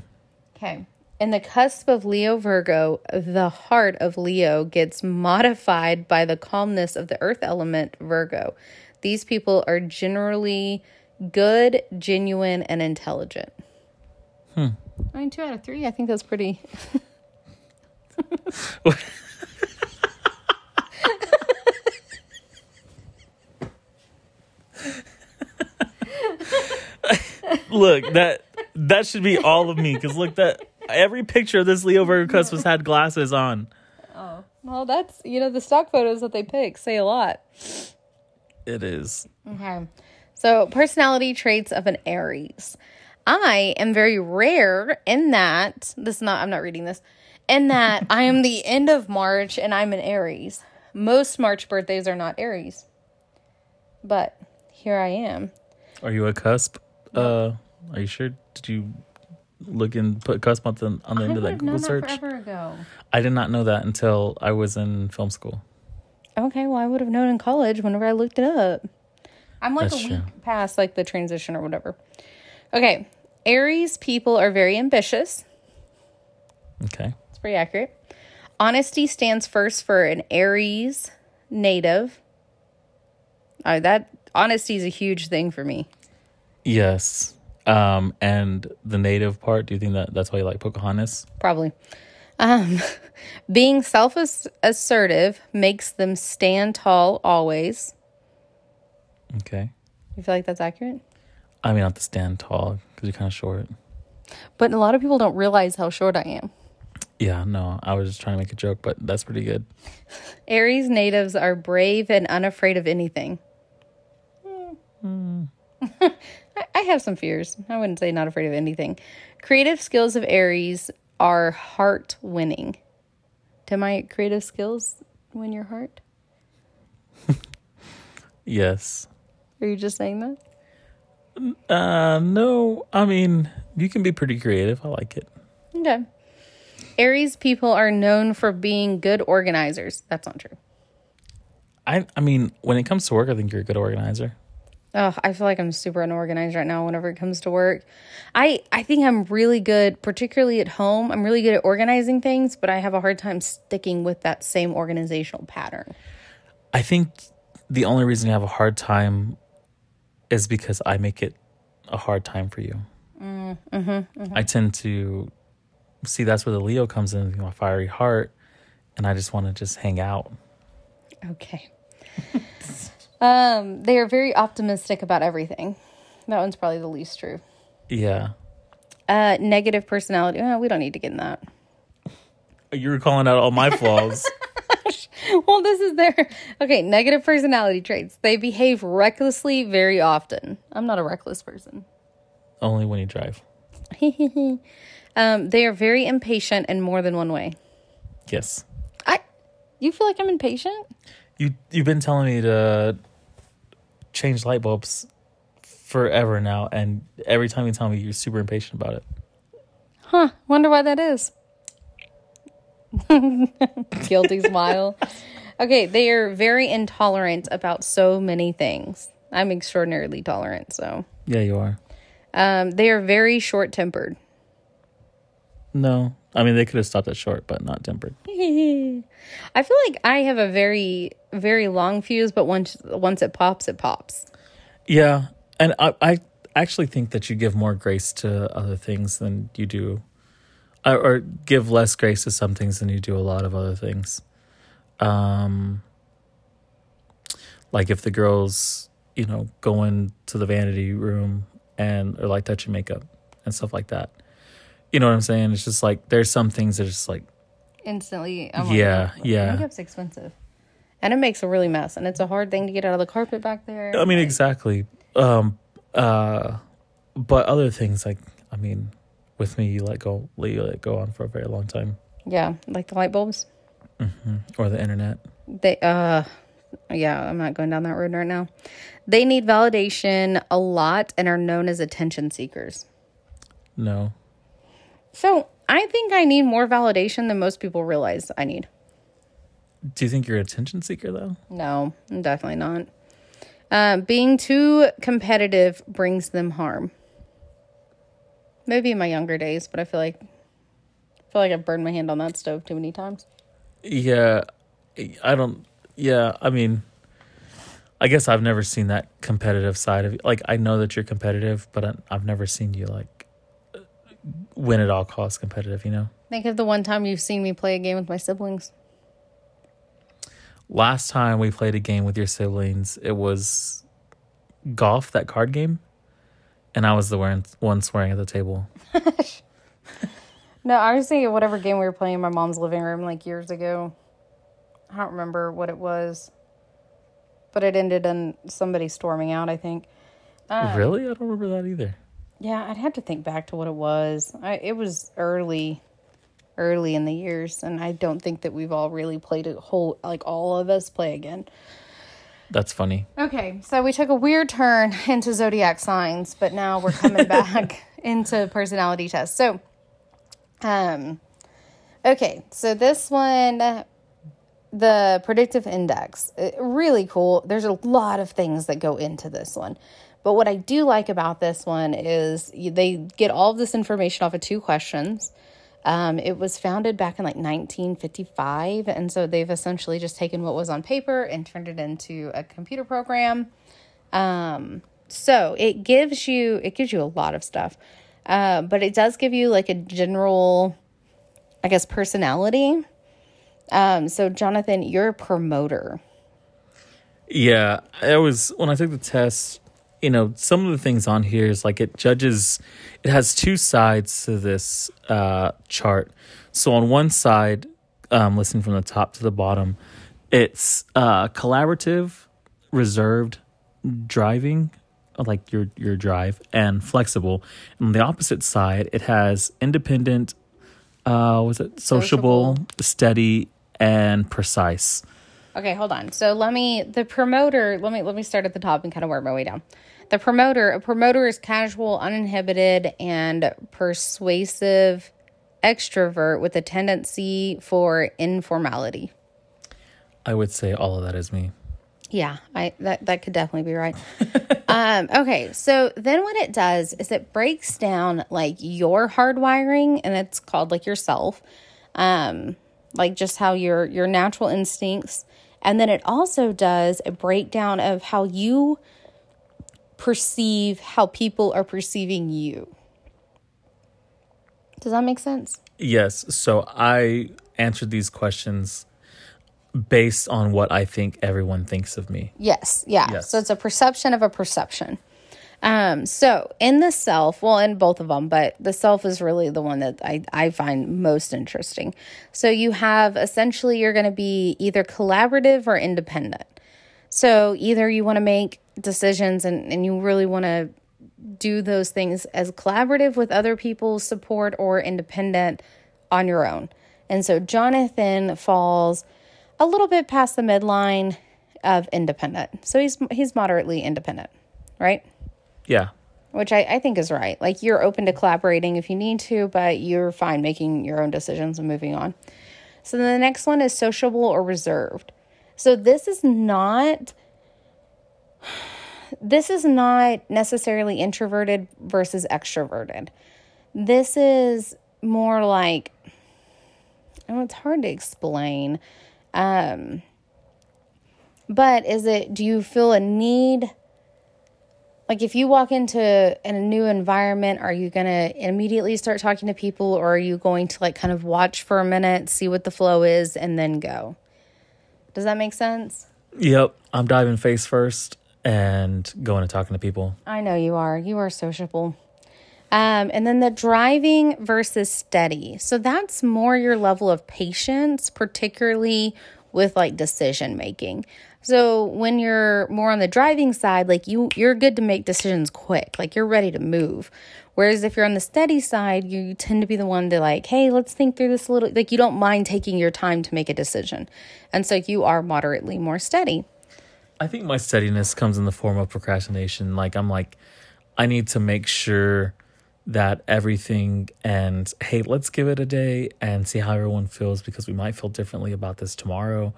Okay. In the cusp of Leo Virgo, the heart of Leo gets modified by the calmness of the earth element Virgo. These people are generally good, genuine, and intelligent. Hmm. I mean, two out of three. I think that's pretty. look that that should be all of me because look that every picture of this Leo Virgo cusp was had glasses on. Oh well, that's you know the stock photos that they pick say a lot. It is. Okay. So, personality traits of an Aries. I am very rare in that this is not I'm not reading this. In that I am the end of March and I'm an Aries. Most March birthdays are not Aries. But here I am. Are you a cusp? Uh, are you sure? Did you look and put cusp on the on the I end of that Google search? that forever ago. I did not know that until I was in film school. Okay, well I would have known in college whenever I looked it up. I'm like That's a true. week past like the transition or whatever. Okay. Aries people are very ambitious. Okay. It's pretty accurate. Honesty stands first for an Aries native. Uh, that honesty is a huge thing for me. Yes. Um, and the native part. Do you think that that's why you like Pocahontas? Probably. Um, being self assertive makes them stand tall always. Okay. You feel like that's accurate? I mean, not to stand tall because you're kind of short. But a lot of people don't realize how short I am. Yeah. No, I was just trying to make a joke, but that's pretty good. Aries natives are brave and unafraid of anything. I, I have some fears. I wouldn't say not afraid of anything. Creative skills of Aries are heart winning. Do my creative skills win your heart? Yes. Are you just saying that? Uh, no. I mean, you can be pretty creative. I like it. Okay. Aries people are known for being good organizers. That's not true. I. I mean, when it comes to work, I think you're a good organizer. Oh, I feel like I'm super unorganized right now whenever it comes to work. I I think I'm really good, particularly at home. I'm really good at organizing things, but I have a hard time sticking with that same organizational pattern. I think the only reason you have a hard time is because I make it a hard time for you. Mm, mm-hmm, mm-hmm. I tend to see that's where the Leo comes in, my fiery heart, and I just want to just hang out. Okay. um, they are very optimistic about everything. That one's probably the least true. Yeah. Uh, negative personality. Oh, we don't need to get in that. You were calling out all my flaws. well, this is their okay. Negative personality traits. They behave recklessly very often. I'm not a reckless person. Only when you drive. um, they are very impatient in more than one way. Yes. I, you feel like I'm impatient? You you've been telling me to change light bulbs forever now, and every time you tell me, you're super impatient about it. Huh? Wonder why that is. Guilty smile. Okay, they are very intolerant about so many things. I'm extraordinarily tolerant, so. Yeah, you are. Um, they are very short tempered. No, I mean they could have stopped it short, but not tempered. I feel like I have a very, very long fuse, but once once it pops, it pops. Yeah, and I, I actually think that you give more grace to other things than you do, or, or give less grace to some things than you do a lot of other things. Um, like if the girls, you know, going to the vanity room and or like touching makeup and stuff like that. You know what I'm saying? It's just like there's some things that are just like Instantly. Yeah, yeah. Makeup's expensive, and it makes a really mess, and it's a hard thing to get out of the carpet back there. I mean, exactly. Um, uh, but other things like, I mean, with me, you let go, you let go on for a very long time, Yeah, like the light bulbs. mm-hmm. or the internet. They uh yeah, I'm not going down that road right now. They need validation a lot and are known as attention seekers. No, So, I think I need more validation than most people realize I need. Do you think you're an attention seeker though? No, I'm definitely not. Uh, being too competitive brings them harm. Maybe in my younger days, but I feel like I feel like I've burned my hand on that stove too many times. Yeah, I don't. Yeah, I mean, I guess I've never seen that competitive side of you. Like, I know that you're competitive, but I've never seen you like win at all costs competitive. You know. Think of the one time you've seen me play a game with my siblings. Last time we played a game with your siblings, it was golf, that card game, and I was the one swearing at the table. No, I was thinking whatever game we were playing in my mom's living room like years ago. I don't remember what it was, but it ended in somebody storming out, I think. Uh, really? I don't remember that either. Yeah, I'd have to think back to what it was. I, it was early, early in the years, and I don't think that we've all really played a whole like all of us play again. That's funny. Okay, so we took a weird turn into zodiac signs, but now we're coming back into personality tests. So, um, okay, so this one, the predictive index, uh, really cool. There's a lot of things that go into this one. But what I do like about this one is they get all of this information off of two questions. Um, it was founded back in like 1955, and so they've essentially just taken what was on paper and turned it into a computer program. Um, so it gives you it gives you a lot of stuff, uh, but it does give you like a general, I guess, personality. Um, so Jonathan, you're a promoter. Yeah, I was when I took the test. You know, some of the things on here is like it judges. It has two sides to this uh, chart. So on one side, um, listening from the top to the bottom, it's uh, collaborative, reserved, driving, like your your drive, and flexible. And on the opposite side, it has independent. Uh, was it sociable, Sociable. steady, and precise? Okay, hold on. So let me the promoter, let me let me start at the top and kind of work my way down. The promoter, a promoter is casual, uninhibited, and persuasive extrovert with a tendency for informality. I would say all of that is me. Yeah, I that that could definitely be right. um, okay, so then what it does is it breaks down like your hardwiring, and it's called like yourself, um, like just how your your natural instincts, and then it also does a breakdown of how you perceive how people are perceiving you. Does that make sense? Yes. So I answered these questions based on what I think everyone thinks of me. Yes, yeah. Yes. So it's a perception of a perception. Um, so in the self, well, in both of them, but the self is really the one that I, I find most interesting. So you have essentially you're going to be either collaborative or independent. So either you want to make decisions and, and you really want to do those things as collaborative with other people's support or independent on your own. And so Jonathan falls a little bit past the midline of independent. So he's he's moderately independent, right? Yeah. Which I, I think is right. Like you're open to collaborating if you need to, but you're fine making your own decisions and moving on. So the next one is sociable or reserved. So this is not this is not necessarily introverted versus extroverted. This is more like oh, it's hard to explain. Um but is it do you feel a need like if you walk into a new environment are you going to immediately start talking to people or are you going to like kind of watch for a minute see what the flow is and then go? Does that make sense? Yep. I'm diving face first and going and talking to people. i know you are. You are sociable. Um, and then the driving versus steady. So that's more your level of patience particularly with like decision making so when you're more on the driving side like you you're good to make decisions quick. Like you're ready to move. Whereas if you're on the steady side you tend to be the one to like hey let's think through this a little like you don't mind taking your time to make a decision. And so you are moderately more steady. I think my steadiness comes in the form of procrastination. Like I'm like, I need to make sure that everything and hey, let's give it a day and see how everyone feels because we might feel differently about this tomorrow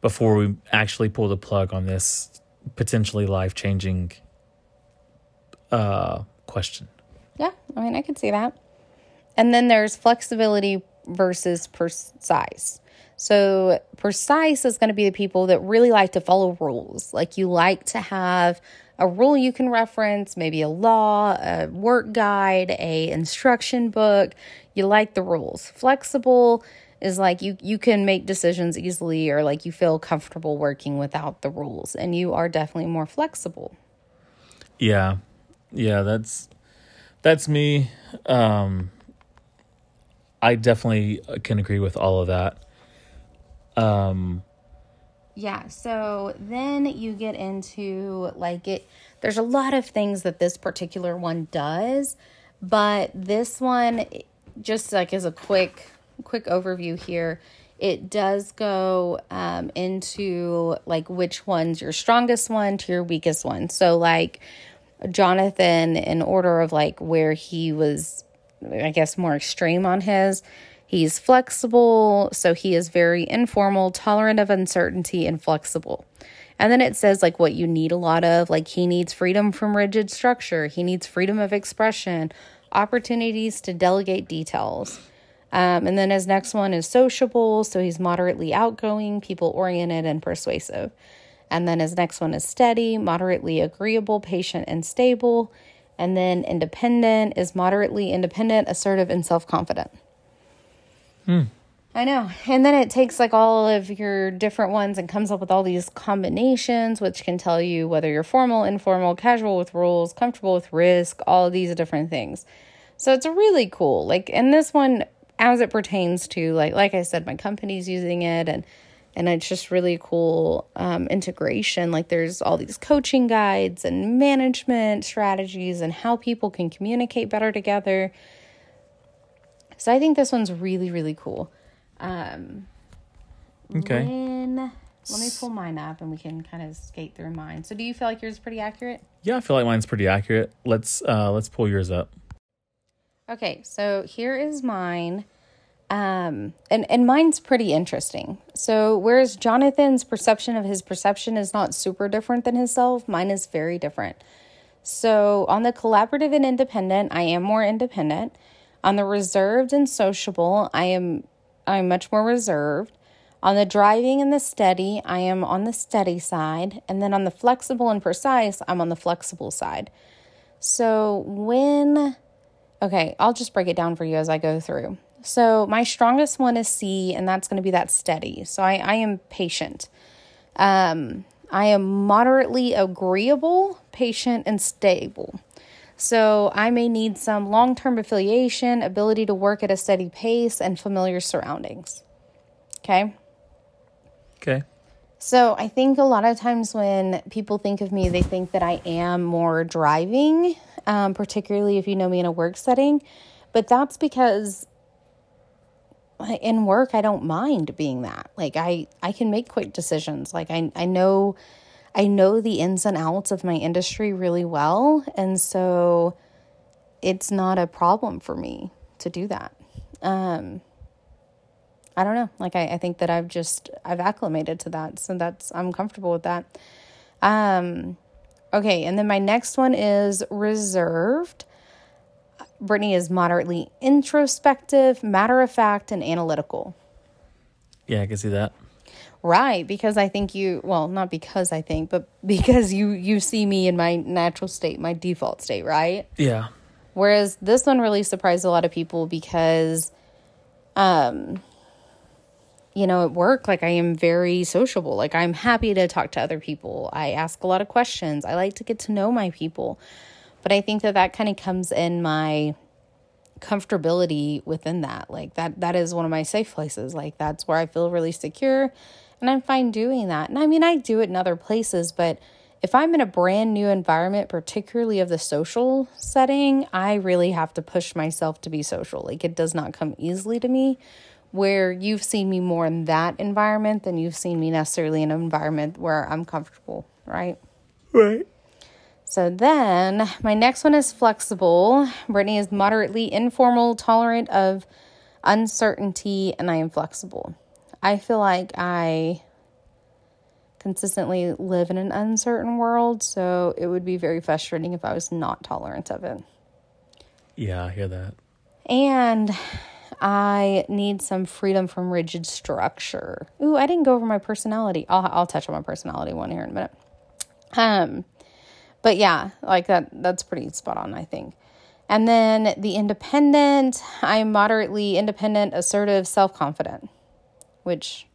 before we actually pull the plug on this potentially life changing uh question. Yeah, I mean, I could see that. And then there's flexibility versus precise. So, precise is going to be the people that really like to follow rules. Like, you like to have a rule you can reference, maybe a law, a work guide, a instruction book. You like the rules. Flexible is like you you can make decisions easily or like you feel comfortable working without the rules and you are definitely more flexible. Yeah. Yeah, that's that's me. Um I definitely can agree with all of that. Um Yeah, so then you get into like it there's a lot of things that this particular one does, but this one just like as a quick quick overview here, it does go um, into like which one's your strongest one to your weakest one. So like Jonathan in order of like where he was I guess more extreme on his He's flexible, so he is very informal, tolerant of uncertainty, and flexible. And then it says like what you need a lot of, like he needs freedom from rigid structure, he needs freedom of expression, opportunities to delegate details. Um, and then his next one is sociable, so he's moderately outgoing, people oriented, and persuasive. And then his next one is steady, moderately agreeable, patient, and stable. And then independent is moderately independent, assertive, and self confident. Hmm. I know. And then it takes like all of your different ones and comes up with all these combinations, which can tell you whether you're formal, informal, casual with rules, comfortable with risk, all these different things. So it's really cool. Like, and this one, as it pertains to like, like I said, my company's using it and, and it's just really cool um, integration. Like, there's all these coaching guides and management strategies and how people can communicate better together so I think this one's really, really cool. Um, okay. When, let me pull mine up and we can kind of skate through mine. So do you feel like yours is pretty accurate? Yeah, I feel like mine's pretty accurate. Let's uh let's pull yours up. Okay, so here is mine. Um and and mine's pretty interesting. So whereas Jonathan's perception of his perception is not super different than himself, mine is very different. So on the collaborative and independent, I am more independent. On the reserved and sociable, I am I'm much more reserved. On the driving and the steady, I am on the steady side, and then on the flexible and precise, I'm on the flexible side. So when okay, I'll just break it down for you as I go through. So my strongest one is C, and that's going to be that steady. So I, I am patient. Um, I am moderately agreeable, patient, and stable. So I may need some long term affiliation, ability to work at a steady pace, and familiar surroundings. Okay. Okay. So I think a lot of times when people think of me, they think that I am more driving, um, particularly if you know me in a work setting. But that's because in work I don't mind being that. Like I I can make quick decisions. Like I I know I know the ins and outs of my industry really well. And so it's not a problem for me to do that. Um, I don't know. Like, I, I think that I've just, I've acclimated to that. So that's, I'm comfortable with that. Um, okay. And then my next one is reserved. Brittany is moderately introspective, matter of fact, and analytical. Yeah, I can see that. Right, because I think you well, not because I think, but because you you see me in my natural state, my default state, right? Yeah. Whereas this one really surprised a lot of people because um you know, at work like I am very sociable. Like I'm happy to talk to other people. I ask a lot of questions. I like to get to know my people. But I think that that kind of comes in my comfortability within that. Like that that is one of my safe places. Like that's where I feel really secure and I'm fine doing that. And I mean, I do it in other places, but if I'm in a brand new environment, particularly of the social setting, I really have to push myself to be social. Like it does not come easily to me. Where you've seen me more in that environment than you've seen me necessarily in an environment where I'm comfortable, right? Right. So then my next one is flexible. Brittany is moderately informal, tolerant of uncertainty, and I am flexible. I feel like I consistently live in an uncertain world, so it would be very frustrating if I was not tolerant of it. Yeah, I hear that. And I need some freedom from rigid structure. Ooh, I didn't go over my personality. I'll I'll touch on my personality one here in a minute. Um, but yeah, like that that's pretty spot on, I think. And then the independent, I'm moderately independent, assertive, self confident which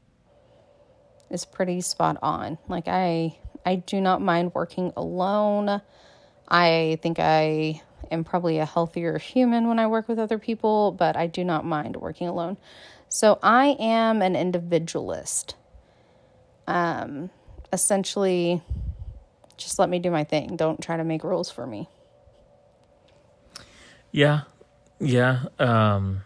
is pretty spot on. Like I I do not mind working alone. I think I am probably a healthier human when I work with other people, but I do not mind working alone. So I am an individualist. um, essentially just let me do my thing. Don't try to make rules for me. Yeah. Yeah. Um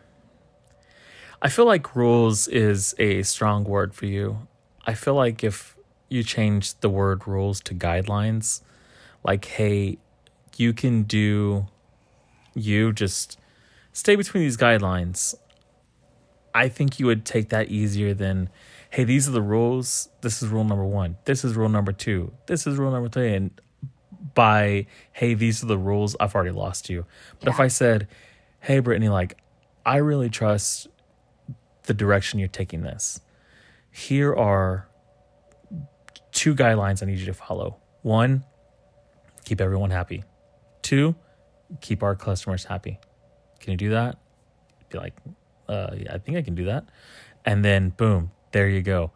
I feel like rules is a strong word for you. I feel like if you change the word rules to guidelines, like hey, you can do you just stay between these guidelines. I think you would take that easier than hey, these are the rules. This is rule number 1. This is rule number 2. This is rule number 3 and by hey these are the rules i've already lost you but if i said hey brittany like i really trust the direction you're taking this. Here are two guidelines i need you to follow. One keep everyone happy. Two keep our customers happy. Can you do that? Be like uh yeah i think i can do that. And then boom there you go.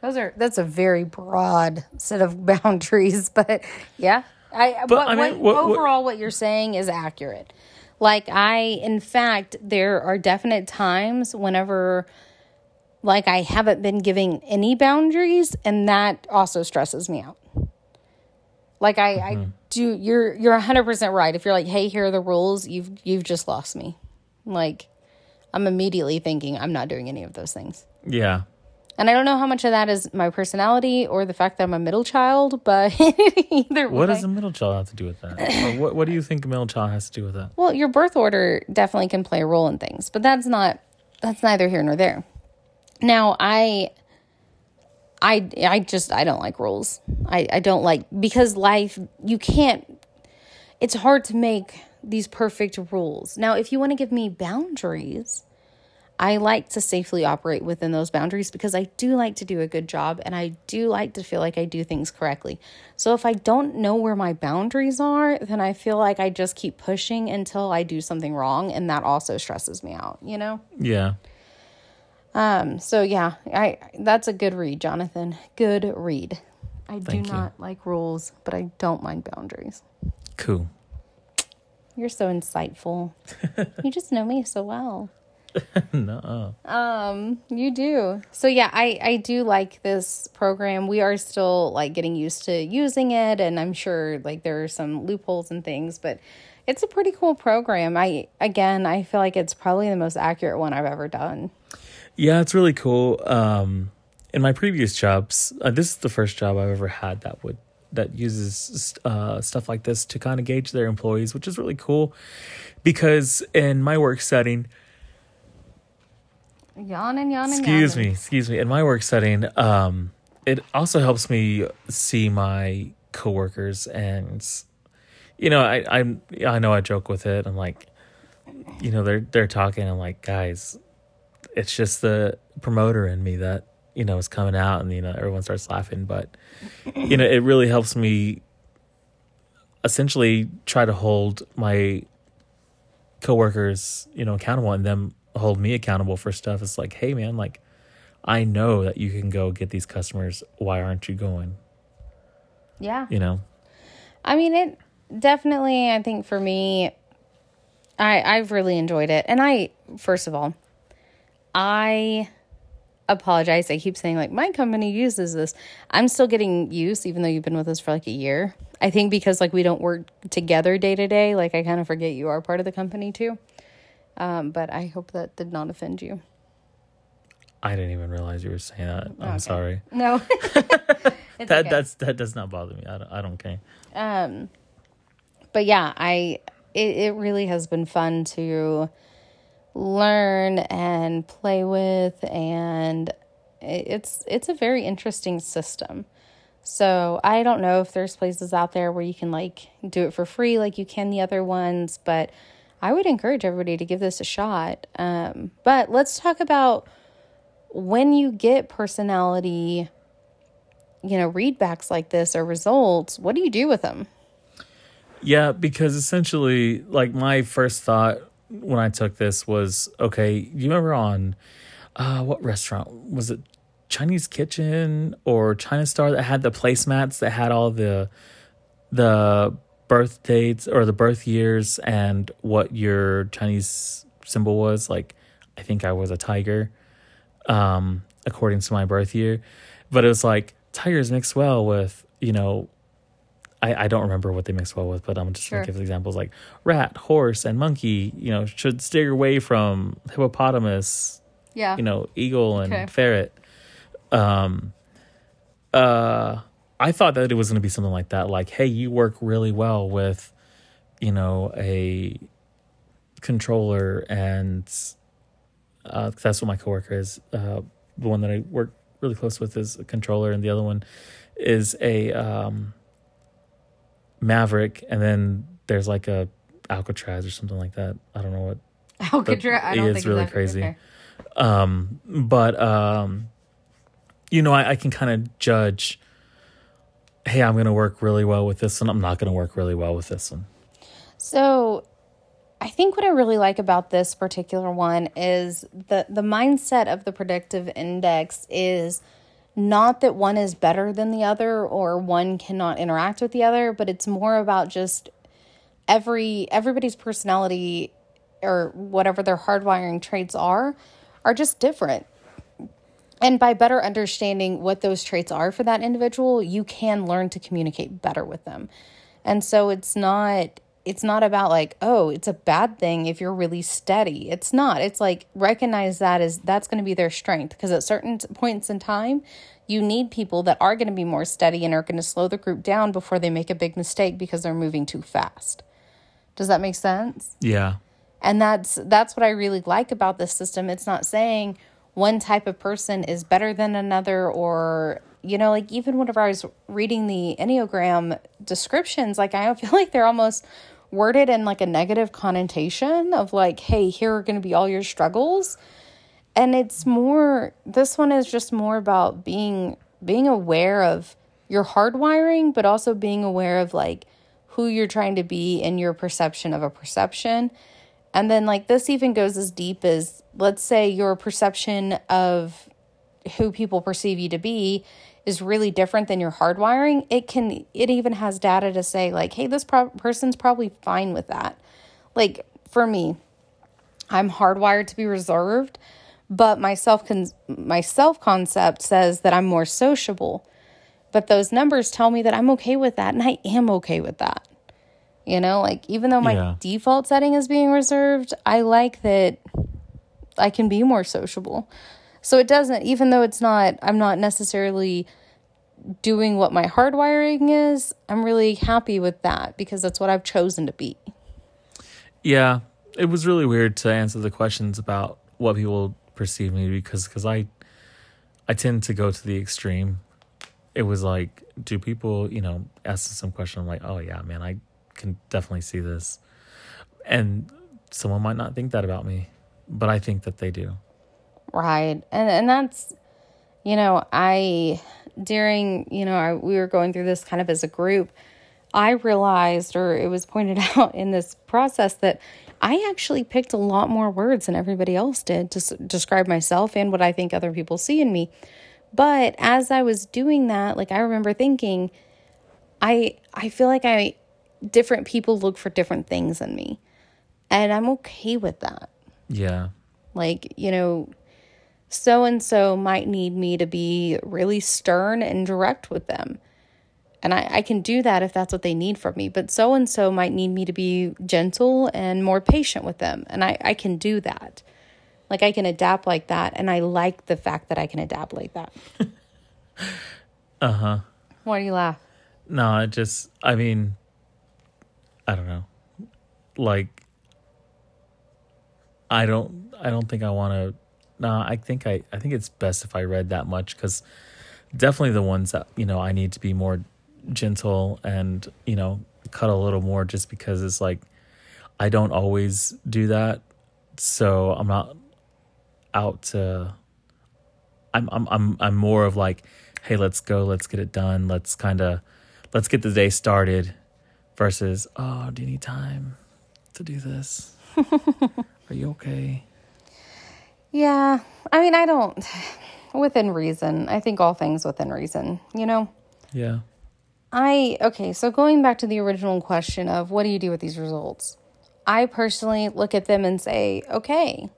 Those are that's a very broad set of boundaries, but yeah. I but, I mean, what, what- what- overall what you're saying is accurate. Like I in fact there are definite times whenever like I haven't been giving any boundaries and that also stresses me out. Like I, I Mm-hmm. do you're you're 100% right. If you're like, "Hey, here are the rules." You've you've just lost me. Like I'm immediately thinking I'm not doing any of those things. yeah And I don't know how much of that is my personality or the fact that I'm a middle child, but either way what way. does a middle child have to do with that what, what do you think a middle child has to do with that well, your birth order definitely can play a role in things, but that's not that's neither here nor there. Now, I I I just I don't like rules. I I don't like because life you can't it's hard to make these perfect rules. Now, if you want to give me boundaries, I like to safely operate within those boundaries because I do like to do a good job and I do like to feel like I do things correctly. So if I don't know where my boundaries are, then I feel like I just keep pushing until I do something wrong and that also stresses me out, you know? yeah Um so yeah, I that's a good read, Jonathan. Good read. I Thank do you. not like rules, but I don't mind boundaries. cool You're so insightful. you just know me so well. no Um, you do. So yeah, I I do like this program. We are still like getting used to using it and I'm sure like there are some loopholes and things, but it's a pretty cool program. I again, I feel like it's probably the most accurate one I've ever done. Yeah, it's really cool. Um, in my previous jobs, uh, this is the first job I've ever had that would that uses uh, stuff like this to kind of gauge their employees, which is really cool. Because in my work setting, Yawn and yawn and excuse yawn. me, excuse me, in my work setting, um, it also helps me see my coworkers, and you know, I I'm I know I joke with it. I'm like, you know, they're they're talking. I'm like, guys, it's just the promoter in me that you know is coming out, and you know everyone starts laughing. But you know, it really helps me essentially try to hold my coworkers, you know, accountable, and them hold me accountable for stuff. It's like, hey, man, like I know that you can go get these customers. Why aren't you going? Yeah. You know, I mean, it definitely, I think for me, I, I've really enjoyed it. And I, first of all, I apologize. I keep saying, like, my company uses this. I'm still getting used, even though you've been with us for like a year. I think because, like, we don't work together day to day, like, I kind of forget you are part of the company too. Um, but I hope that did not offend you. I didn't even realize you were saying that. I'm Okay. sorry. No. That okay. that's that does not bother me. I don't, I don't care. Um, but yeah, I it, it really has been fun to learn and play with, and it- it's it's a very interesting system. So I don't know if there's places out there where you can like do it for free, like you can the other ones, but I would encourage everybody to give this a shot. Um, but let's talk about when you get personality you know readbacks like this or results what do you do with them Yeah, because essentially, like my first thought when I took this was, okay, you remember on uh what restaurant was it? Chinese Kitchen or China Star that had the placemats that had all the the birth dates or the birth years and what your Chinese symbol was. Like, I think I was a tiger, um, according to my birth year. But it was like, tigers mix well with you know I, I don't remember what they mix well with, but I'm just Sure. gonna give examples like rat, horse, and monkey. You know, should steer away from hippopotamus, Yeah. you know, eagle and Okay. ferret. Um, uh, I thought that it was going to be something like that. Like, hey, you work really well with, you know, a controller, and uh, that's what my coworker is. Uh, the one that I work really close with is a controller, and the other one is a um, Maverick, and then there's like a Alcatraz or something like that. I don't know what Alcatraz. I don't it's think really crazy. okay. um but um you know i, I can kind of judge hey i'm gonna work really well with this one i'm not gonna work really well with this one So, I think what I really like about this particular one is the the mindset of the predictive index is not that one is better than the other or one cannot interact with the other, but it's more about just every everybody's personality or whatever their hardwiring traits are are just different. And by better understanding what those traits are for that individual, you can learn to communicate better with them. And so it's not it's not about like, oh, it's a bad thing if you're really steady. It's not. It's like recognize that as that's going to be their strength because at certain points in time, you need people that are going to be more steady and are going to slow the group down before they make a big mistake because they're moving too fast. Does that make sense? yeah and that's that's what i really like about this system it's not saying one type of person is better than another or you know like even whenever i was reading the enneagram descriptions like i feel like they're almost worded in like a negative connotation of like hey here are going to be all your struggles. And it's more this one is just more about being being aware of your hardwiring but also being aware of like who you're trying to be in your perception of a perception. And then like this even goes as deep as let's say your perception of who people perceive you to be is really different than your hardwiring it can it even has data to say like hey this pro- person's probably fine with that like for me I'm hardwired to be reserved, but my self con- my self concept says that I'm more sociable. But those numbers tell me that I'm okay with that, and I am okay with that. You know, like even though my Yeah. default setting is being reserved, I like that I can be more sociable. So it doesn't, even though it's not, I'm not necessarily doing what my hardwiring is, I'm really happy with that because that's what I've chosen to be. yeah it was really weird to answer the questions about what people perceive me because because i i tend to go to the extreme it was like do people you know ask some question i'm like oh yeah man i can definitely see this and someone might not think that about me but i think that they do Right. And and that's you know, I during, you know, I, we were going through this kind of as a group, I realized or it was pointed out in this process that I actually picked a lot more words than everybody else did to s- describe myself and what I think other people see in me. But as I was doing that, like I remember thinking I I feel like I different people look for different things in me. And I'm okay with that. Yeah Like, you know, so and so might need me to be really stern and direct with them. And I, I can do that if that's what they need from me. But so and so might need me to be gentle and more patient with them. And I, I can do that. Like I can adapt like that. And I like the fact that I can adapt like that. uh-huh Why do you laugh? No, I just I mean I don't know. Like I don't I don't think I want to No, I think I I think it's best if I read that much cuz definitely the ones that, you know, I need to be more gentle and, you know, cut a little more just because it's like I don't always do that. So I'm not out to I'm I'm I'm I'm more of like, hey, let's go, let's get it done, let's kind of let's get the day started versus, oh, do you need time to do this? Are you okay? Yeah. I mean, I don't, within reason. I think all things within reason, you know? Yeah. I okay, so going back to the original question of what do you do with these results? I personally look at them and say, okay.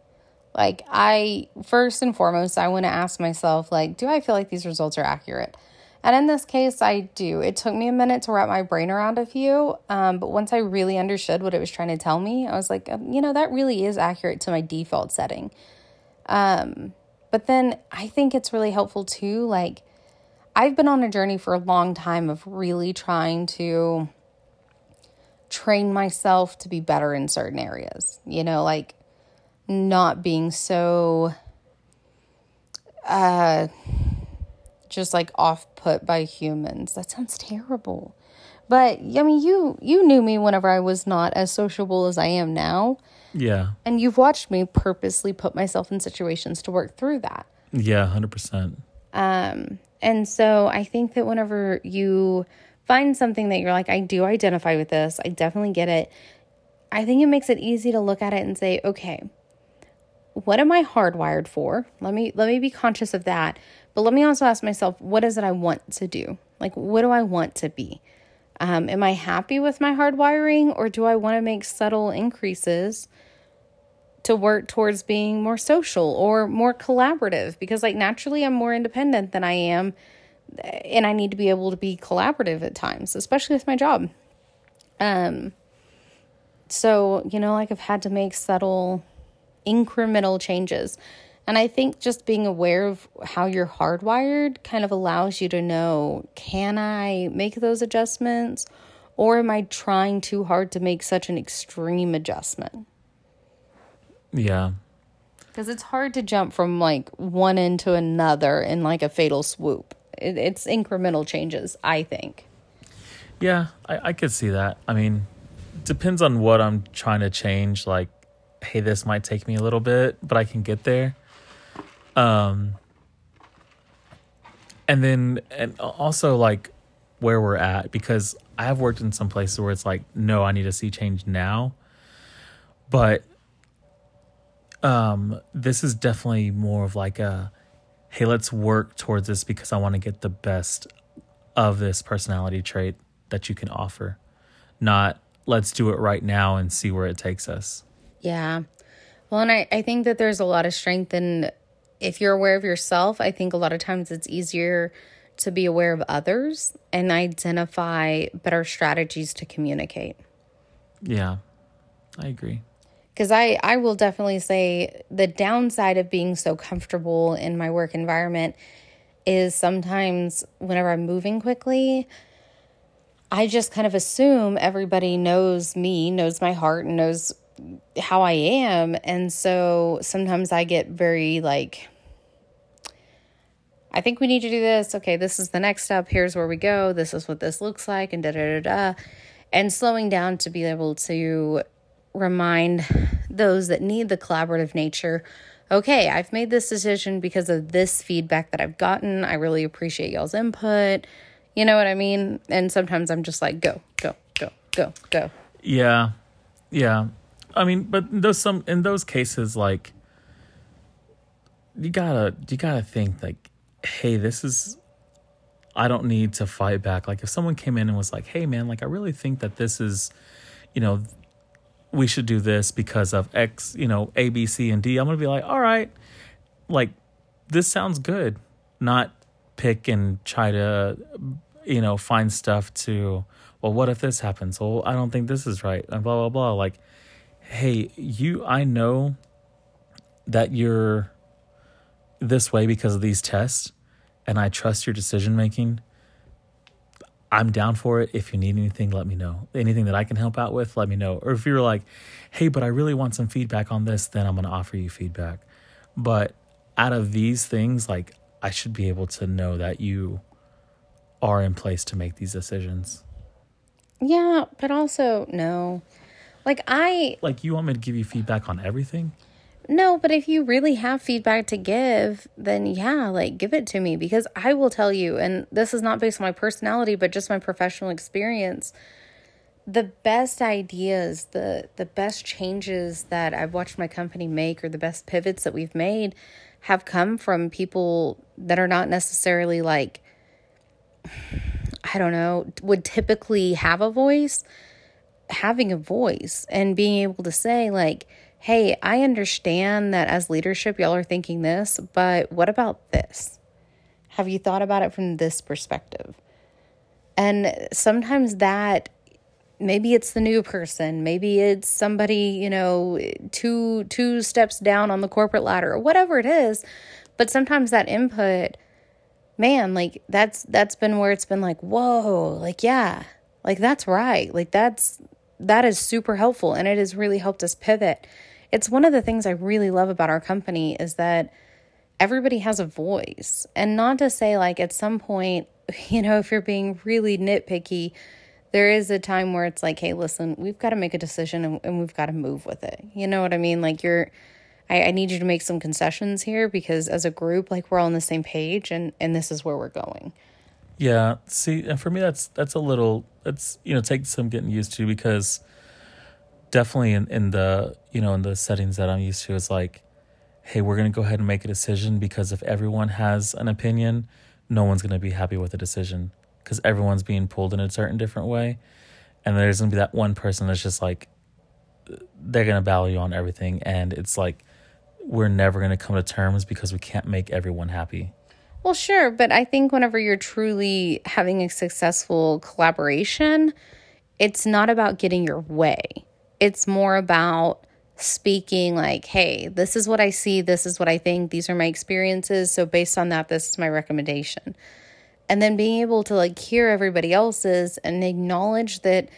Like I first and foremost, I want to ask myself like, do I feel like these results are accurate? And in this case, I do. It took me a minute to wrap my brain around a few, um, but once I really understood what it was trying to tell me, I was like, um, you know, that really is accurate to my default setting. Um, but then I think it's really helpful too. Like, I've been on a journey for a long time of really trying to train myself to be better in certain areas, you know, like not being so uh just like off put by humans. That sounds terrible. But I mean you you knew me whenever I was not as sociable as I am now. Yeah. And you've watched me purposely put myself in situations to work through that. Yeah, 100%. Um and so I think that whenever you find something that you're like I do identify with this, I definitely get it. I think it makes it easy to look at it and say, okay, what am I hardwired for? Let me let me be conscious of that. But let me also ask myself, what is it I want to do? Like, what do I want to be? Um, am I happy with my hardwiring, or do I want to make subtle increases to work towards being more social or more collaborative? Because, like, naturally, I'm more independent than I am, and I need to be able to be collaborative at times, especially with my job. Um, so you know, like I've had to make subtle, incremental changes. And I think just being aware of how you're hardwired kind of allows you to know can I make those adjustments or am I trying too hard to make such an extreme adjustment? Yeah. Because it's hard to jump from like one end to another in like a fatal swoop. It, it's incremental changes, I think. Yeah, I, I could see that. I mean, depends on what I'm trying to change. Like, hey, this might take me a little bit, but I can get there. Um, and then and also like where we're at because I have worked in some places where it's like, no, I need to see change now. But um, this is definitely more of like a, hey, let's work towards this because I want to get the best of this personality trait that you can offer, not let's do it right now and see where it takes us. Yeah. Well, and I, I think that there's a lot of strength in if you're aware of yourself, I think a lot of times it's easier to be aware of others and identify better strategies to communicate. Yeah, I agree. Because I, I will definitely say the downside of being so comfortable in my work environment is sometimes whenever I'm moving quickly, I just kind of assume everybody knows me, knows my heart, and knows how I am. And so sometimes I get very like, I think we need to do this. Okay, this is the next step. Here's where we go. This is what this looks like, and da da da da. And slowing down to be able to remind those that need the collaborative nature okay, I've made this decision because of this feedback that I've gotten. I really appreciate y'all's input. You know what I mean? And sometimes I'm just like, go, go, go, go, go. Yeah. Yeah. I mean, but those some in those cases like you gotta you gotta think like, hey, this is I don't need to fight back. Like if someone came in and was like, hey man, like I really think that this is, you know, we should do this because of X, you know, A, B, C, and D. I'm gonna be like, all right, like this sounds good. Not pick and try to, you know, find stuff to. Well, what if this happens? Well, I don't think this is right, and blah blah blah. Like, hey, you, I know that you're this way because of these tests, and I trust your decision making. I'm down for it. If you need anything, let me know. Anything that I can help out with, let me know. Or if you're like, hey, but I really want some feedback on this, then I'm going to offer you feedback. But out of these things, like, I should be able to know that you are in place to make these decisions. Yeah, but also, no. Like, I. Like, you want me to give you feedback on everything? No, but if you really have feedback to give, then yeah, like give it to me because I will tell you, and this is not based on my personality, but just my professional experience. The best ideas, the the best changes that I've watched my company make or the best pivots that we've made have come from people that are not necessarily like I don't know, would typically have a voice, having a voice and being able to say like hey, I understand that as leadership, y'all are thinking this, but what about this? Have you thought about it from this perspective? And sometimes that maybe it's the new person, maybe it's somebody, you know, two two steps down on the corporate ladder or whatever it is, but sometimes that input man, like that's that's been where it's been like, "Whoa, like yeah. Like that's right. Like that's that is super helpful and it has really helped us pivot. It's one of the things I really love about our company is that everybody has a voice. And not to say like at some point, you know, if you're being really nitpicky, there is a time where it's like, hey, listen, we've got to make a decision and, and we've got to move with it. You know what I mean? Like you're I, I need you to make some concessions here because as a group, like we're all on the same page and, and this is where we're going. Yeah. See, and for me, that's that's a little that's you know takes some getting used to because definitely in in the you know in the settings that I'm used to, it's like, hey, we're gonna go ahead and make a decision because if everyone has an opinion, no one's gonna be happy with the decision because everyone's being pulled in a certain different way, and there's gonna be that one person that's just like they're gonna battle you on everything, and it's like we're never gonna come to terms because we can't make everyone happy. Well, sure, but I think whenever you're truly having a successful collaboration, it's not about getting your way. It's more about speaking like, hey, this is what I see, this is what I think, these are my experiences, so based on that, this is my recommendation. And then being able to like hear everybody else's and acknowledge that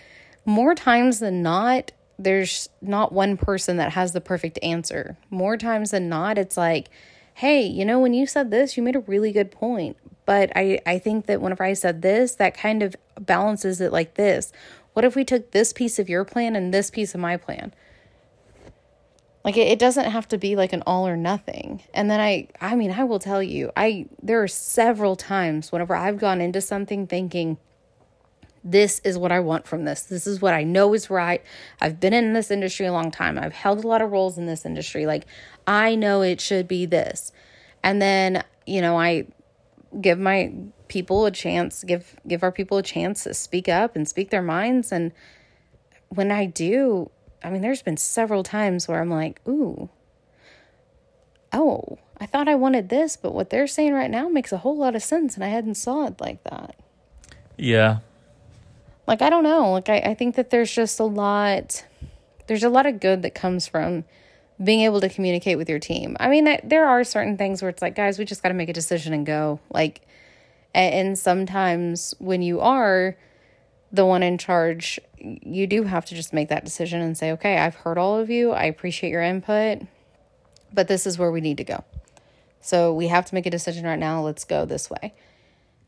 more times than not, there's not one person that has the perfect answer. More times than not, it's like, hey, you know, when you said this, you made a really good point. But I, I think that whenever I said this, that kind of balances it like this. What if we took this piece of your plan and this piece of my plan? Like it, it doesn't have to be like an all or nothing. And then I I mean, I will tell you, I there are several times whenever I've gone into something thinking, this is what I want from this. This is what I know is right. I've been in this industry a long time. I've held a lot of roles in this industry. Like, I know it should be this. And then, you know, I give my people a chance, give give our people a chance to speak up and speak their minds and when I do, I mean there's been several times where I'm like, "Ooh. Oh, I thought I wanted this, but what they're saying right now makes a whole lot of sense and I hadn't saw it like that." Yeah, like i don't know. Like I, I think that there's just a lot there's a lot of good that comes from being able to communicate with your team. I mean there are certain things where it's like guys we just got to make a decision and go. Like and sometimes when you are the one in charge you do have to just make that decision and say okay i've heard all of you. I appreciate your input but this is where we need to go. So we have to make a decision right now. Let's go this way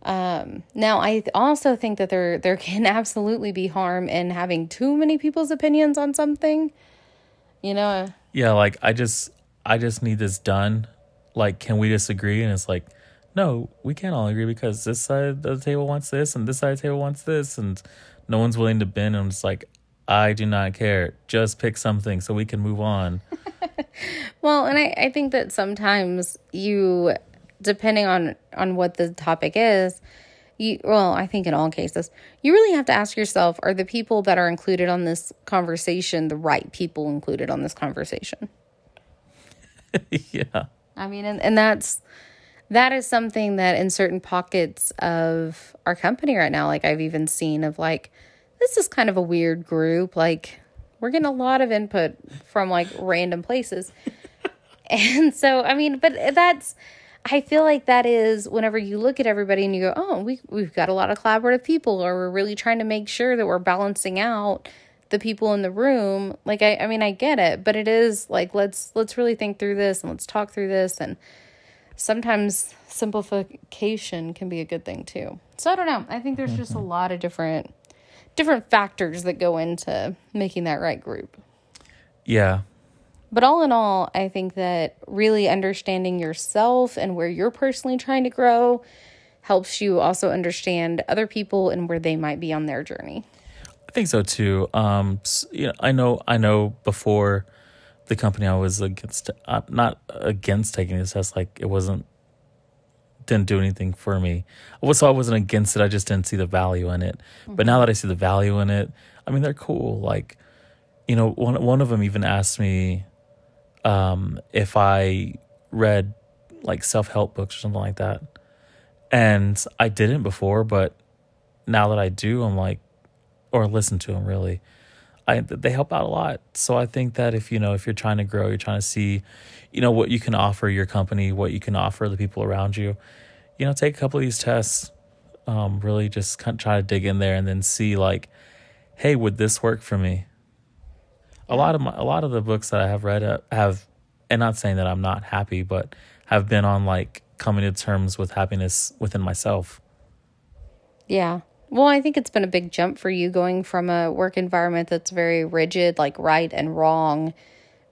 um, now, I also think that there there can absolutely be harm in having too many people's opinions on something. You know. Yeah, like I just I just need this done. Like, can we disagree? And it's like, no, we can't all agree because this side of the table wants this and this side of the table wants this, and no one's willing to bend. And it's like, I do not care. Just pick something so we can move on. well, and I, I think that sometimes you depending on on what the topic is you well i think in all cases you really have to ask yourself are the people that are included on this conversation the right people included on this conversation? Yeah. I mean and, and that's that is something that in certain pockets of our company right now like i've even seen of like this is kind of a weird group. Like we're getting a lot of input from like random places. And so i mean but that's I feel like that is whenever you look at everybody and you go, oh, we, we've got a lot of collaborative people, or we're really trying to make sure that we're balancing out the people in the room. Like, I, I mean, I get it, but it is like, let's, let's really think through this and let's talk through this. And sometimes simplification can be a good thing too. So I don't know. I think there's just a mm-hmm. lot of different, different factors that go into making that right group. Yeah. But all in all, I think that really understanding yourself and where you're personally trying to grow helps you also understand other people and where they might be on their journey. I think so too. Um, you know, I know, I know before the company I was against, uh, not against taking this test, like it wasn't, didn't do anything for me. So I wasn't against it. I just didn't see the value in it. Mm-hmm. But now that I see the value in it, I mean, they're cool. Like, you know, one, one of them even asked me, um, if I read like self help books or something like that. And I didn't before, but now that I do, I'm like, or listen to them really, I they help out a lot. So I think that if you know if you're trying to grow, you're trying to see, you know, what you can offer your company, what you can offer the people around you, you know, take a couple of these tests. Um, really just kind of try to dig in there and then see like, hey, would this work for me? A lot of my, a lot of the books that I have read uh, have, and not saying that I'm not happy, but have been on like coming to terms with happiness within myself. Yeah. Well, I think it's been a big jump for you going from a work environment that's very rigid, like right and wrong,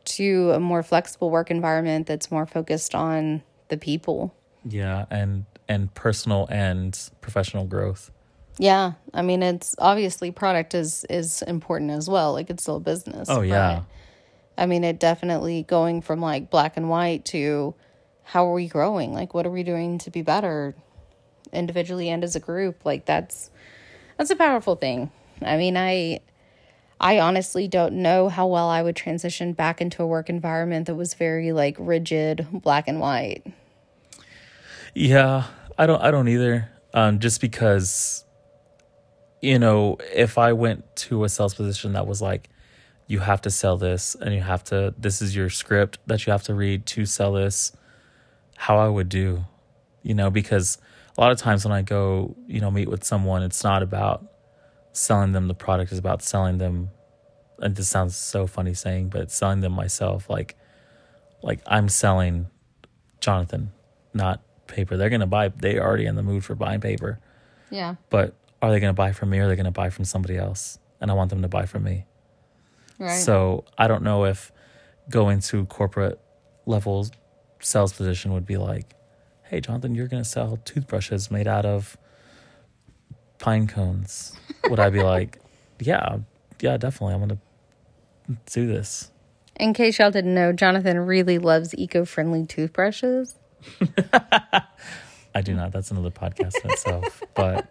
to a more flexible work environment that's more focused on the people. Yeah, and and personal and professional growth. Yeah, I mean it's obviously product is is important as well. Like it's still a business. Oh yeah. But, I mean it definitely going from like black and white to how are we growing? Like what are we doing to be better individually and as a group? Like that's that's a powerful thing. I mean, I I honestly don't know how well I would transition back into a work environment that was very like rigid, black and white. Yeah, I don't I don't either. Um just because you know, if I went to a sales position that was like, you have to sell this and you have to, this is your script that you have to read to sell this, how I would do, you know, because a lot of times when I go, you know, meet with someone, it's not about selling them the product, it's about selling them. And this sounds so funny saying, but selling them myself. Like, like I'm selling Jonathan, not paper. They're gonna buy. They already in the mood for buying paper. Yeah. But are they going to buy from me or are they going to buy from somebody else? And I want them to buy from me. Right. So I don't know if going to corporate level sales position would be like, hey, Jonathan, you're going to sell toothbrushes made out of pine cones. Would I be like, yeah, yeah, definitely. I'm going to do this. In case y'all didn't know, Jonathan really loves eco friendly toothbrushes. I do not. That's another podcast in itself. But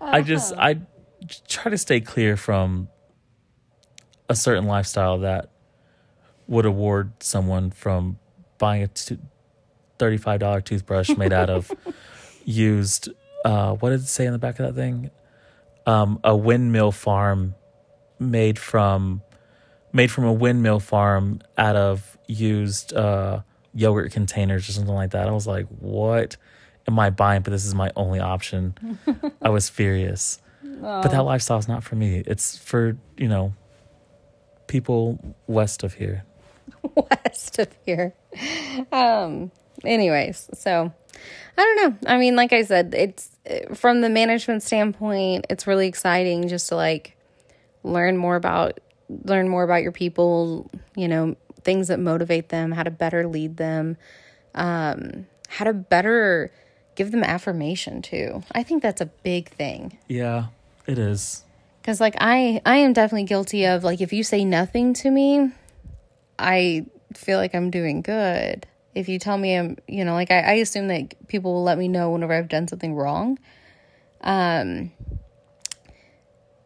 I just I try to stay clear from a certain lifestyle that would award someone from buying a t- thirty-five dollar toothbrush made out of used. Uh, what did it say in the back of that thing? Um, a windmill farm made from made from a windmill farm out of used. Uh, yogurt containers or something like that. I was like, what am I buying? But this is my only option. I was furious. Oh. But that lifestyle is not for me. It's for, you know, people west of here. West of here. Um, anyways, so I don't know. I mean, like I said, it's from the management standpoint, it's really exciting just to like learn more about learn more about your people, you know, things that motivate them, how to better lead them, um, how to better give them affirmation too. I think that's a big thing. Yeah, it is. Cuz like I I am definitely guilty of like if you say nothing to me, I feel like I'm doing good. If you tell me I'm, you know, like I, I assume that people will let me know whenever I've done something wrong. Um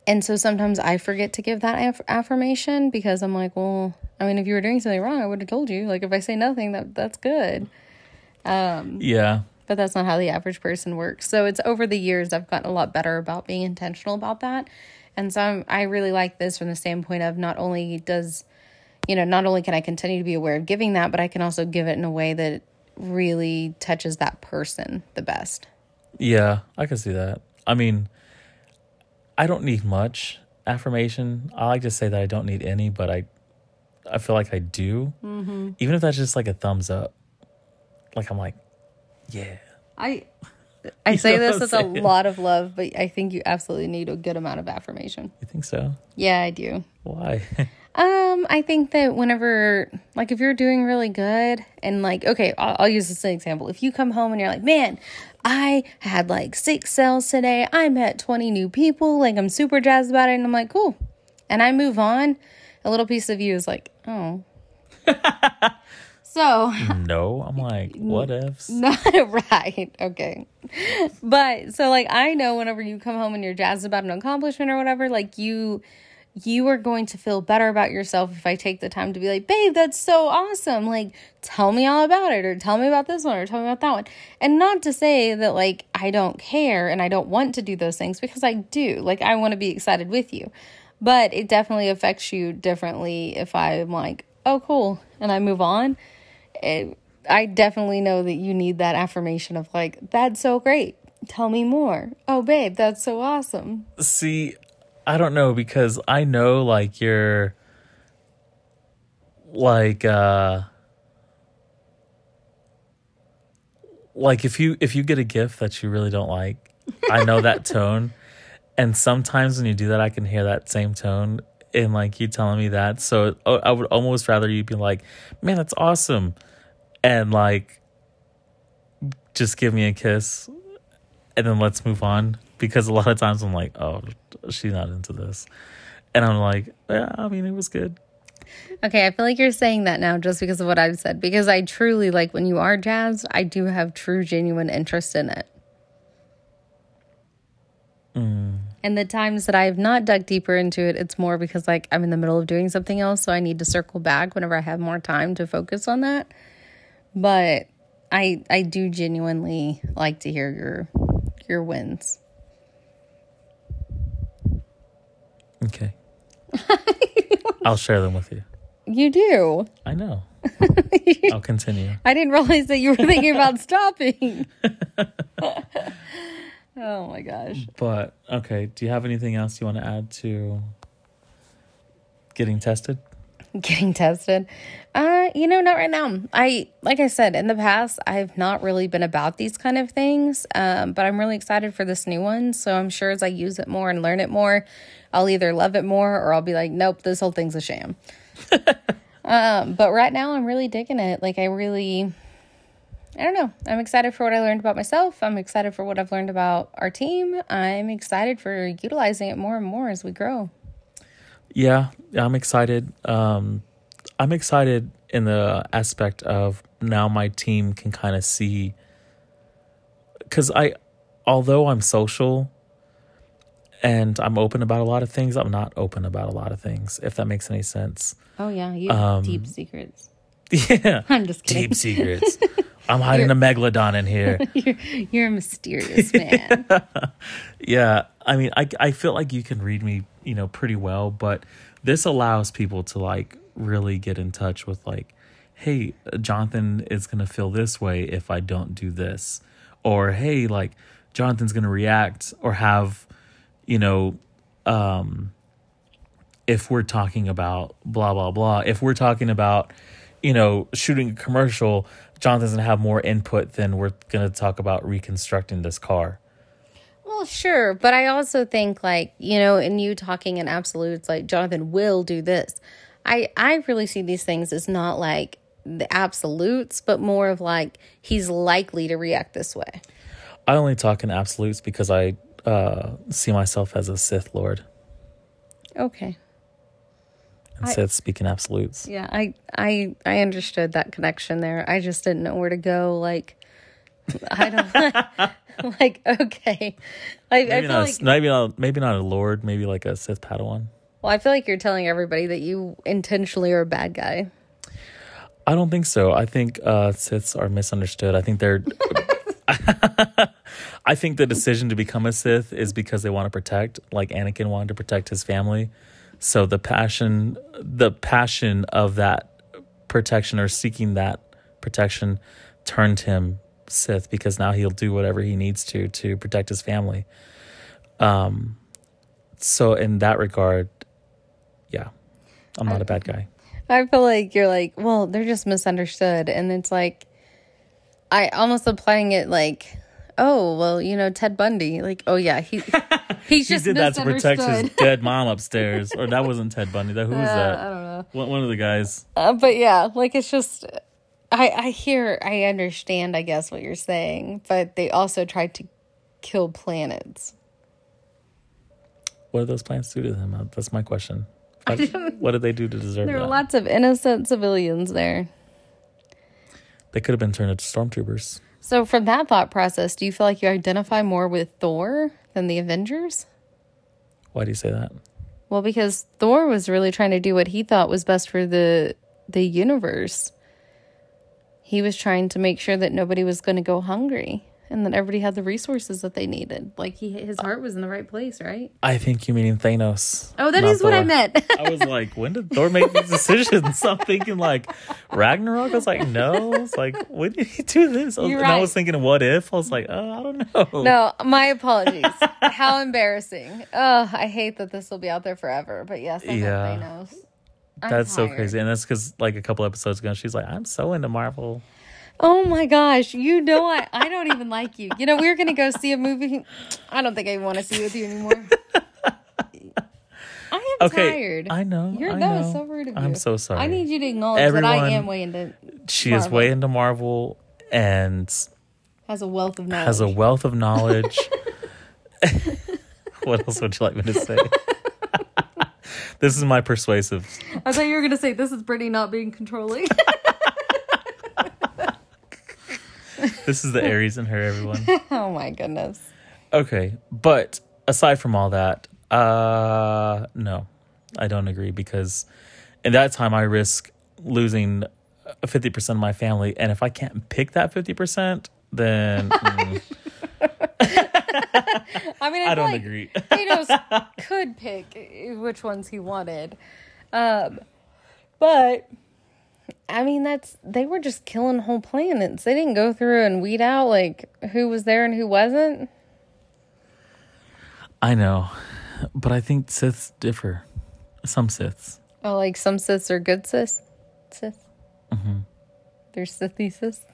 and so sometimes I forget to give that aff- affirmation because I'm like, well, I mean, if you were doing something wrong, I would have told you. Like if I say nothing, that that's good. Um, yeah. But that's not how the average person works. So it's over the years I've gotten a lot better about being intentional about that. And so I'm, I really like this from the standpoint of not only does, you know, not only can I continue to be aware of giving that, but I can also give it in a way that really touches that person the best. Yeah, I can see that. I mean, I don't need much affirmation. I like to say that I don't need any, but I I feel like I do. Mm-hmm. Even if that's just like a thumbs up. Like I'm like, yeah. I I say this with a lot of love, but I think you absolutely need a good amount of affirmation. You think so? Yeah, I do. Why? um, I think that whenever, like, if you're doing really good, and like, okay, I'll, I'll use this as an example. If you come home and you're like, man, I had like six sales today. I met 20 new people. Like, I'm super jazzed about it. And I'm like, cool. And I move on a little piece of you is like, oh. so no, I'm like, what ifs? Not right. Okay. But so like I know whenever you come home and you're jazzed about an accomplishment or whatever, like you you are going to feel better about yourself if I take the time to be like, babe, that's so awesome. Like, tell me all about it, or tell me about this one, or tell me about that one. And not to say that, like, I don't care and I don't want to do those things because I do. Like, I want to be excited with you. But it definitely affects you differently if I'm like, oh, cool, and I move on. It, I definitely know that you need that affirmation of, like, that's so great. Tell me more. Oh, babe, that's so awesome. See, I don't know because I know like you're like uh like if you if you get a gift that you really don't like, I know that tone. And sometimes when you do that I can hear that same tone in like you telling me that. So oh, I would almost rather you be like, "Man, that's awesome." And like just give me a kiss and then let's move on because a lot of times I'm like, oh, she's not into this. And I'm like, yeah, I mean, it was good. Okay, I feel like you're saying that now just because of what I've said. Because I truly, like, when you are jazzed, I do have true, genuine interest in it. Mm. And the times that I have not dug deeper into it, it's more because, like, I'm in the middle of doing something else. So I need to circle back whenever I have more time to focus on that. But I, I do genuinely like to hear your, your wins. Okay. I'll share them with you. You do. I know. I'll continue. I didn't realize that you were thinking about stopping. oh my gosh. But okay, do you have anything else you want to add to getting tested? Getting tested. Uh, you know, not right now. I like I said in the past, I've not really been about these kind of things. Um, but I'm really excited for this new one. So I'm sure as I use it more and learn it more, I'll either love it more or I'll be like, nope, this whole thing's a sham. um, but right now I'm really digging it. Like I really I don't know. I'm excited for what I learned about myself. I'm excited for what I've learned about our team. I'm excited for utilizing it more and more as we grow. Yeah, I'm excited. Um, I'm excited in the aspect of now my team can kind of see because I, although I'm social and I'm open about a lot of things, I'm not open about a lot of things. If that makes any sense. Oh yeah, you um, deep secrets. Yeah, I'm just kidding. Deep secrets. I'm hiding you're, a megalodon in here. you're, you're a mysterious man. yeah, I mean, I I feel like you can read me, you know, pretty well, but this allows people to like really get in touch with like, hey, Jonathan is gonna feel this way if I don't do this, or hey, like Jonathan's gonna react or have, you know, um, if we're talking about blah blah blah, if we're talking about you know, shooting a commercial, John doesn't have more input than we're going to talk about reconstructing this car. Well, sure, but I also think like, you know, in you talking in absolutes like Jonathan will do this. I I really see these things as not like the absolutes, but more of like he's likely to react this way. I only talk in absolutes because I uh, see myself as a Sith Lord. Okay instead of speaking absolutes. Yeah, I I I understood that connection there. I just didn't know where to go. Like, I don't like. Okay, I, maybe I feel not. Like, maybe not. Maybe not a lord. Maybe like a Sith Padawan. Well, I feel like you're telling everybody that you intentionally are a bad guy. I don't think so. I think uh, Siths are misunderstood. I think they're. I think the decision to become a Sith is because they want to protect, like Anakin wanted to protect his family. So the passion, the passion of that protection or seeking that protection turned him Sith because now he'll do whatever he needs to to protect his family. Um, so in that regard, yeah, I'm not I, a bad guy. I feel like you're like, well, they're just misunderstood, and it's like, I almost applying it like, oh, well, you know, Ted Bundy, like, oh yeah, he He's just he did that to protect his dead mom upstairs. Or that wasn't Ted Bundy. That who was uh, that? I don't know. One, one of the guys. Uh, but yeah, like it's just I I hear I understand I guess what you're saying, but they also tried to kill planets. What did those planets do to them? Uh, that's my question. What, what did they do to deserve there that? Were lots of innocent civilians there. They could have been turned into stormtroopers. So, from that thought process, do you feel like you identify more with Thor than the Avengers? Why do you say that? Well, because Thor was really trying to do what he thought was best for the the universe. He was trying to make sure that nobody was going to go hungry and that everybody had the resources that they needed. Like he his heart was in the right place, right? I think you mean Thanos. Oh, that is not is what I meant. I was like, when did Thor make these decisions? I'm thinking like Ragnarok. I was like, no. It's like, when did he do this? I was- You're and I was thinking, what if? I was like, oh, I don't know. no, my apologies. How embarrassing. Oh, I hate that this will be out there forever. But yes, I Yeah. yeah. Thanos. I'm That's so crazy. And that's because like a couple episodes ago, she's like, I'm so into Marvel. Oh my gosh, you know I I don't even like you. You know we were gonna go see a movie. I don't think I want to see with you anymore. I am Okay. tired. I know. You're I that know. was so rude of you. I'm so sorry. I need you to acknowledge that I am way into she is way into Marvel and has a wealth of knowledge. has a wealth of knowledge. what else would you like me to say? this is my persuasive. I thought you were gonna say this is Brittany not being controlling. This is the Aries in her, everyone. oh my goodness. Okay, but aside from all that, uh no. I don't agree because in that time I risk losing 50% of my family and if I can't pick that 50%, then mm, I mean, I, I don't like agree. Thanos could pick which ones he wanted. Um, but I mean, that's they were just killing whole planets. They didn't go through and weed out like who was there and who wasn't. I know. But I think Siths differ. Some Siths. Oh, like some Siths are good Siths. Sith. Mm-hmm. They're Sithy Sith.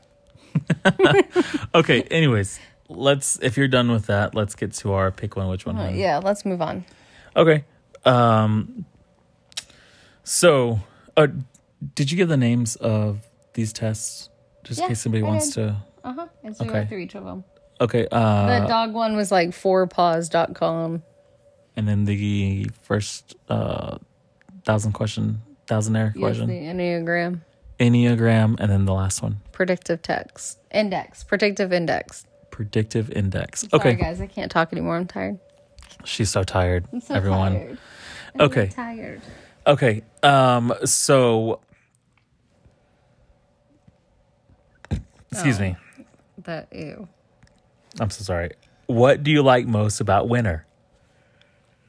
Okay, anyways, let's if you're done with that, let's get to our pick one which one. Uh, yeah, let's move on. Okay. Um so uh did you give the names of these tests just in case somebody I wants did. to Uh huh. And so we Okay. went through each of them. Okay, uh The dog one was like fourpaws.com. and then the first uh thousand question thousandaire Yes, question the Enneagram. enneagram and then the last one Predictive text. Index. Predictive index. predictive index Sorry, okay guys. I can't talk anymore. I'm tired. she's so tired I'm so everyone tired. I'm Okay. tired. Okay um so excuse Oh. me That ew. i'm so sorry what do you like most about winter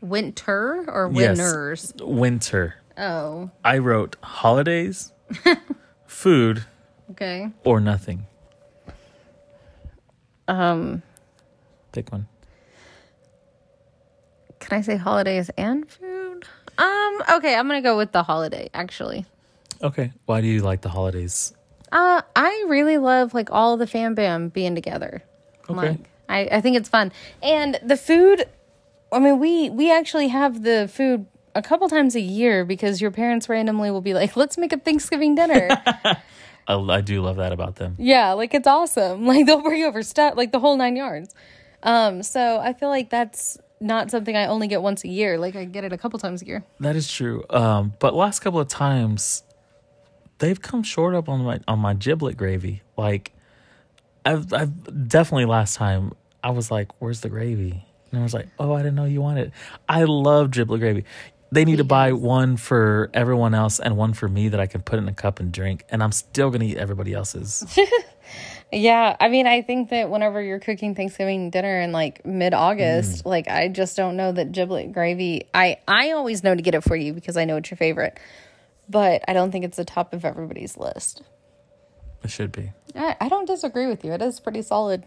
Winter or Yes. winners? winter Oh, i wrote holidays food okay. or nothing Um, pick one can I say holidays and food? Um, okay, I'm gonna go with the holiday. Actually, okay why do you like the holidays uh, I really love like all the fam bam being together. Okay. Like, I I think it's fun, and the food. I mean, we we actually have the food a couple times a year because your parents randomly will be like, "Let's make a Thanksgiving dinner." I, I do love that about them Yeah, like it's awesome. Like they'll bring over stuff, like the whole nine yards. Um, so I feel like that's not something I only get once a year. Like I get it a couple times a year. That is true. Um, but last couple of times, they've come short up on my on my giblet gravy. Like, I've I've definitely last time I was like, "Where's the gravy?" And I was like, "Oh, I didn't know you wanted." it." I love giblet gravy. They need to buy one for everyone else and one for me that I can put in a cup and drink, and I'm still gonna eat everybody else's. Yeah, I mean, I think that whenever you're cooking Thanksgiving dinner in like mid August, like I just don't know that giblet gravy. I I always know to get it for you because I know it's your favorite, but I don't think it's the top of everybody's list. it should be. I, I don't disagree with you. It is pretty solid.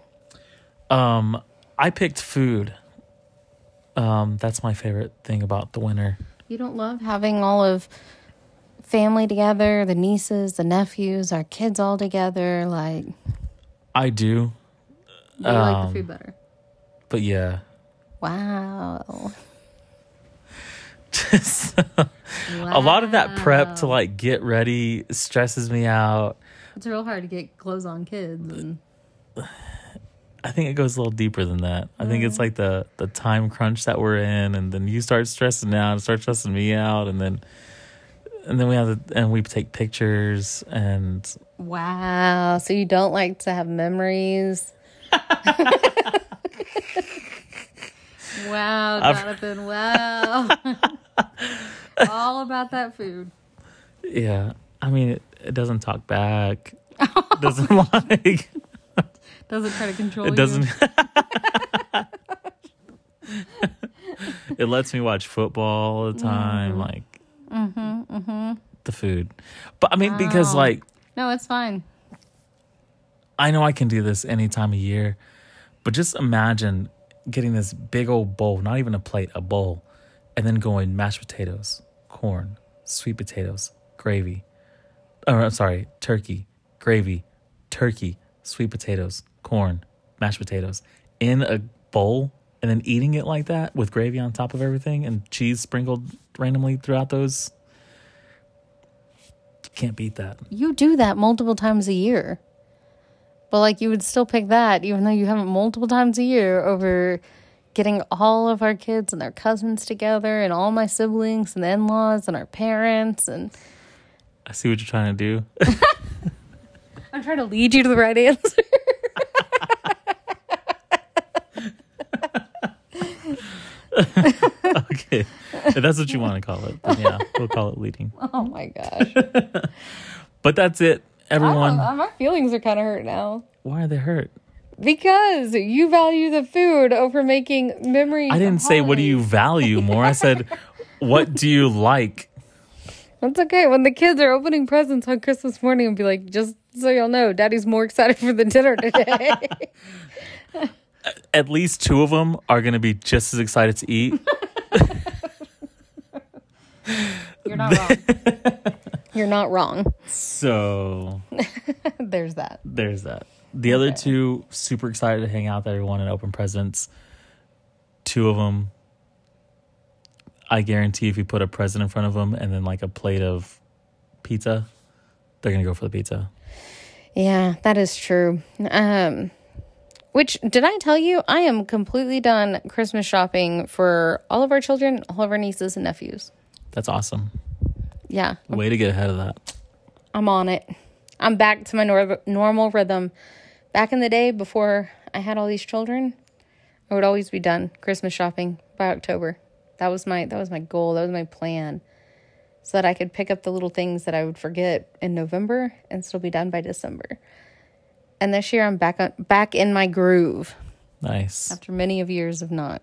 Um, I picked food. Um, that's my favorite thing about the winter. You don't love having all of family together, the nieces, the nephews, our kids all together. Like, I do, You like Um, the food better. but yeah. Wow. Just a lot of that prep to like get ready stresses me out. It's real hard to get clothes on kids. And I think it goes a little deeper than that. I think it's like the the time crunch that we're in, and then you start stressing out, and start stressing me out, and then and then we have to, and we take pictures, and wow. So you don't like to have memories? wow, I've- Jonathan. Wow. All about that food. Yeah. I mean, it, it doesn't talk back. It doesn't like. Doesn't try to control It doesn't. it lets me watch football all the time. Mm-hmm. Like, the food. But I mean, because like, No, it's fine. I know I can do this any time of year, but just imagine getting this big old bowl, not even a plate, a bowl, and then going mashed potatoes, corn, sweet potatoes, gravy. Or I'm sorry, turkey, gravy, turkey, sweet potatoes, corn, mashed potatoes in a bowl and then eating it like that with gravy on top of everything and cheese sprinkled randomly throughout those. Can't beat that. You do that multiple times a year. But like you would still pick that even though you have it multiple times a year over getting all of our kids and their cousins together and all my siblings and the in-laws and our parents and I see what you're trying to do. I'm trying to lead you to the right answer. okay. If that's what you want to call it, then yeah, we'll call it leading. oh my gosh. But that's it, everyone. Oh, my feelings are kind of hurt now. Why are they hurt? Because you value the food over making memories. I didn't say what do you value more. I said what do you like? That's okay. When the kids are opening presents on Christmas morning, and be like, just so y'all know, Daddy's more excited for the dinner today. At least two of them are going to be just as excited to eat. You're not wrong. You're not wrong. So There's that. there's that. The other Okay. two super excited to hang out with everyone and open presents. Two of them, I guarantee, if you put a present in front of them and then like a plate of pizza, they're gonna go for the pizza. Yeah, that is true. Um, which did I tell you? I am completely done Christmas shopping for all of our children, all of our nieces and nephews. That's awesome. Yeah, Way to get ahead of that. I'm on it. I'm back to my nor- normal rhythm. Back in the day, before I had all these children, I would always be done Christmas shopping by October. That was my that was my goal. That was my plan, so that I could pick up the little things that I would forget in November and still be done by December. And this year, I'm back on back in my groove Nice. after many of years of not.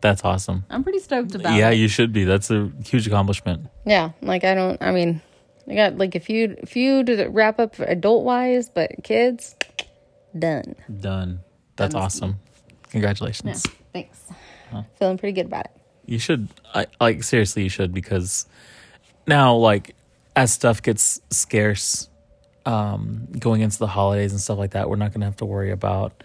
That's awesome. I'm pretty stoked about yeah, it. you should be. That's a huge accomplishment. Yeah, like I don't. I mean, I got like a few few to wrap up adult wise, but kids, done. Done. That's Done. awesome. Congratulations. Thanks. Feeling pretty good about it. You should I like seriously you should because now like as stuff gets scarce um going into the holidays and stuff like that, we're not going to have to worry about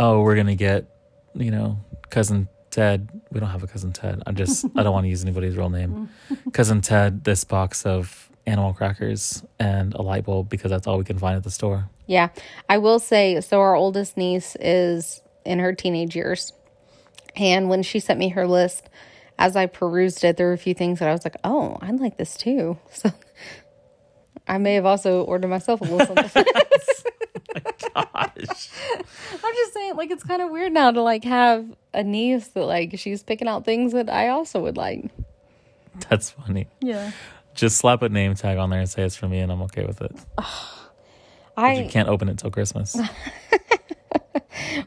oh, we're going to get, you know, cousin Ted. We don't have a cousin Ted. I'm just I don't want to use anybody's real name. cousin Ted this box of animal crackers and a light bulb because that's all we can find at the store. Yeah, I will say. So our oldest niece is in her teenage years, and when she sent me her list, as I perused it, there were a few things that I was like, "Oh, I'd like this too." So I may have also ordered myself a little something. Gosh. I'm just saying, like, it's kind of weird now to like have a niece that like she's picking out things that I also would like. That's funny. Yeah, Just slap a name tag on there and say it's for me and I'm okay with it. I You can't open it till Christmas.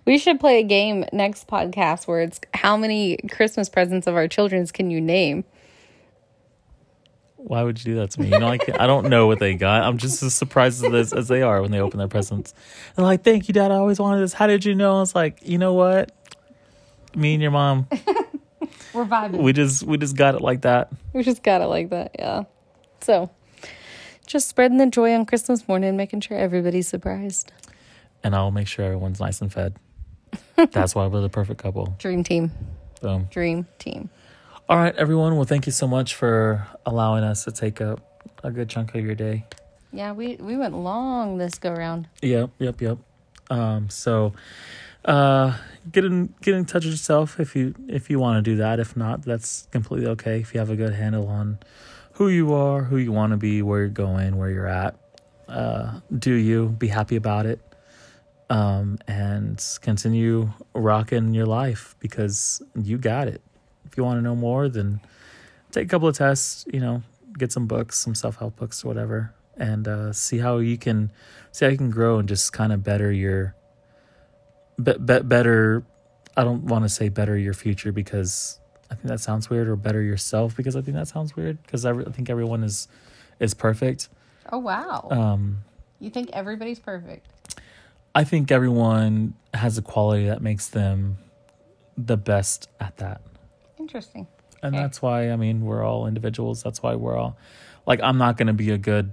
We should play a game next podcast where it's how many Christmas presents of our children's can you name? Why would you do that to me? You know, like I don't know what they got. I'm just as surprised as this as they are when they open their presents. They're like, "Thank you, Dad. I always wanted this. How did you know?" I was like, "You know what? Me and your mom, We're vibing. we just we just got it like that." We just got it like that, yeah. So, just spreading the joy on Christmas morning, making sure everybody's surprised. And I'll make sure everyone's nice and fed. That's why we're the perfect couple. Dream team, Boom. dream team. All right, everyone. Well, thank you so much for allowing us to take up a good chunk of your day. Yeah, we we went long this go round. Yep, yep, yep. Um, so uh get in get in touch with yourself if you if you want to do that. If not, that's completely okay. If you have a good handle on who you are, who you want to be, where you're going, where you're at, uh, do you be happy about it. Um, and continue rocking your life because you got it. If you want to know more, then take a couple of tests. You know, get some books, some self help books or whatever, and uh, see how you can see how you can grow and just kind of better your be, be, better. I don't want to say better your future because I think that sounds weird, or better yourself because I think that sounds weird because I, I think everyone is is perfect. Oh wow. Um, you think everybody's perfect? I think everyone has a quality that makes them the best at that. Interesting. And Okay. that's why I mean we're all individuals. That's why we're all like I'm not going to be a good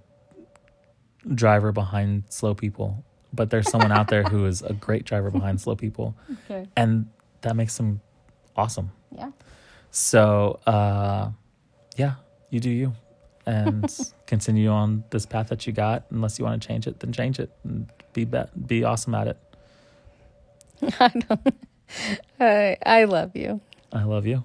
driver behind slow people, but there's someone out there who is a great driver behind slow people Okay. and that makes them awesome. Yeah. So, uh yeah, you do you and continue on this path that you got unless you want to change it, then change it and be be, be awesome at it. I don't. I I love you. I love you.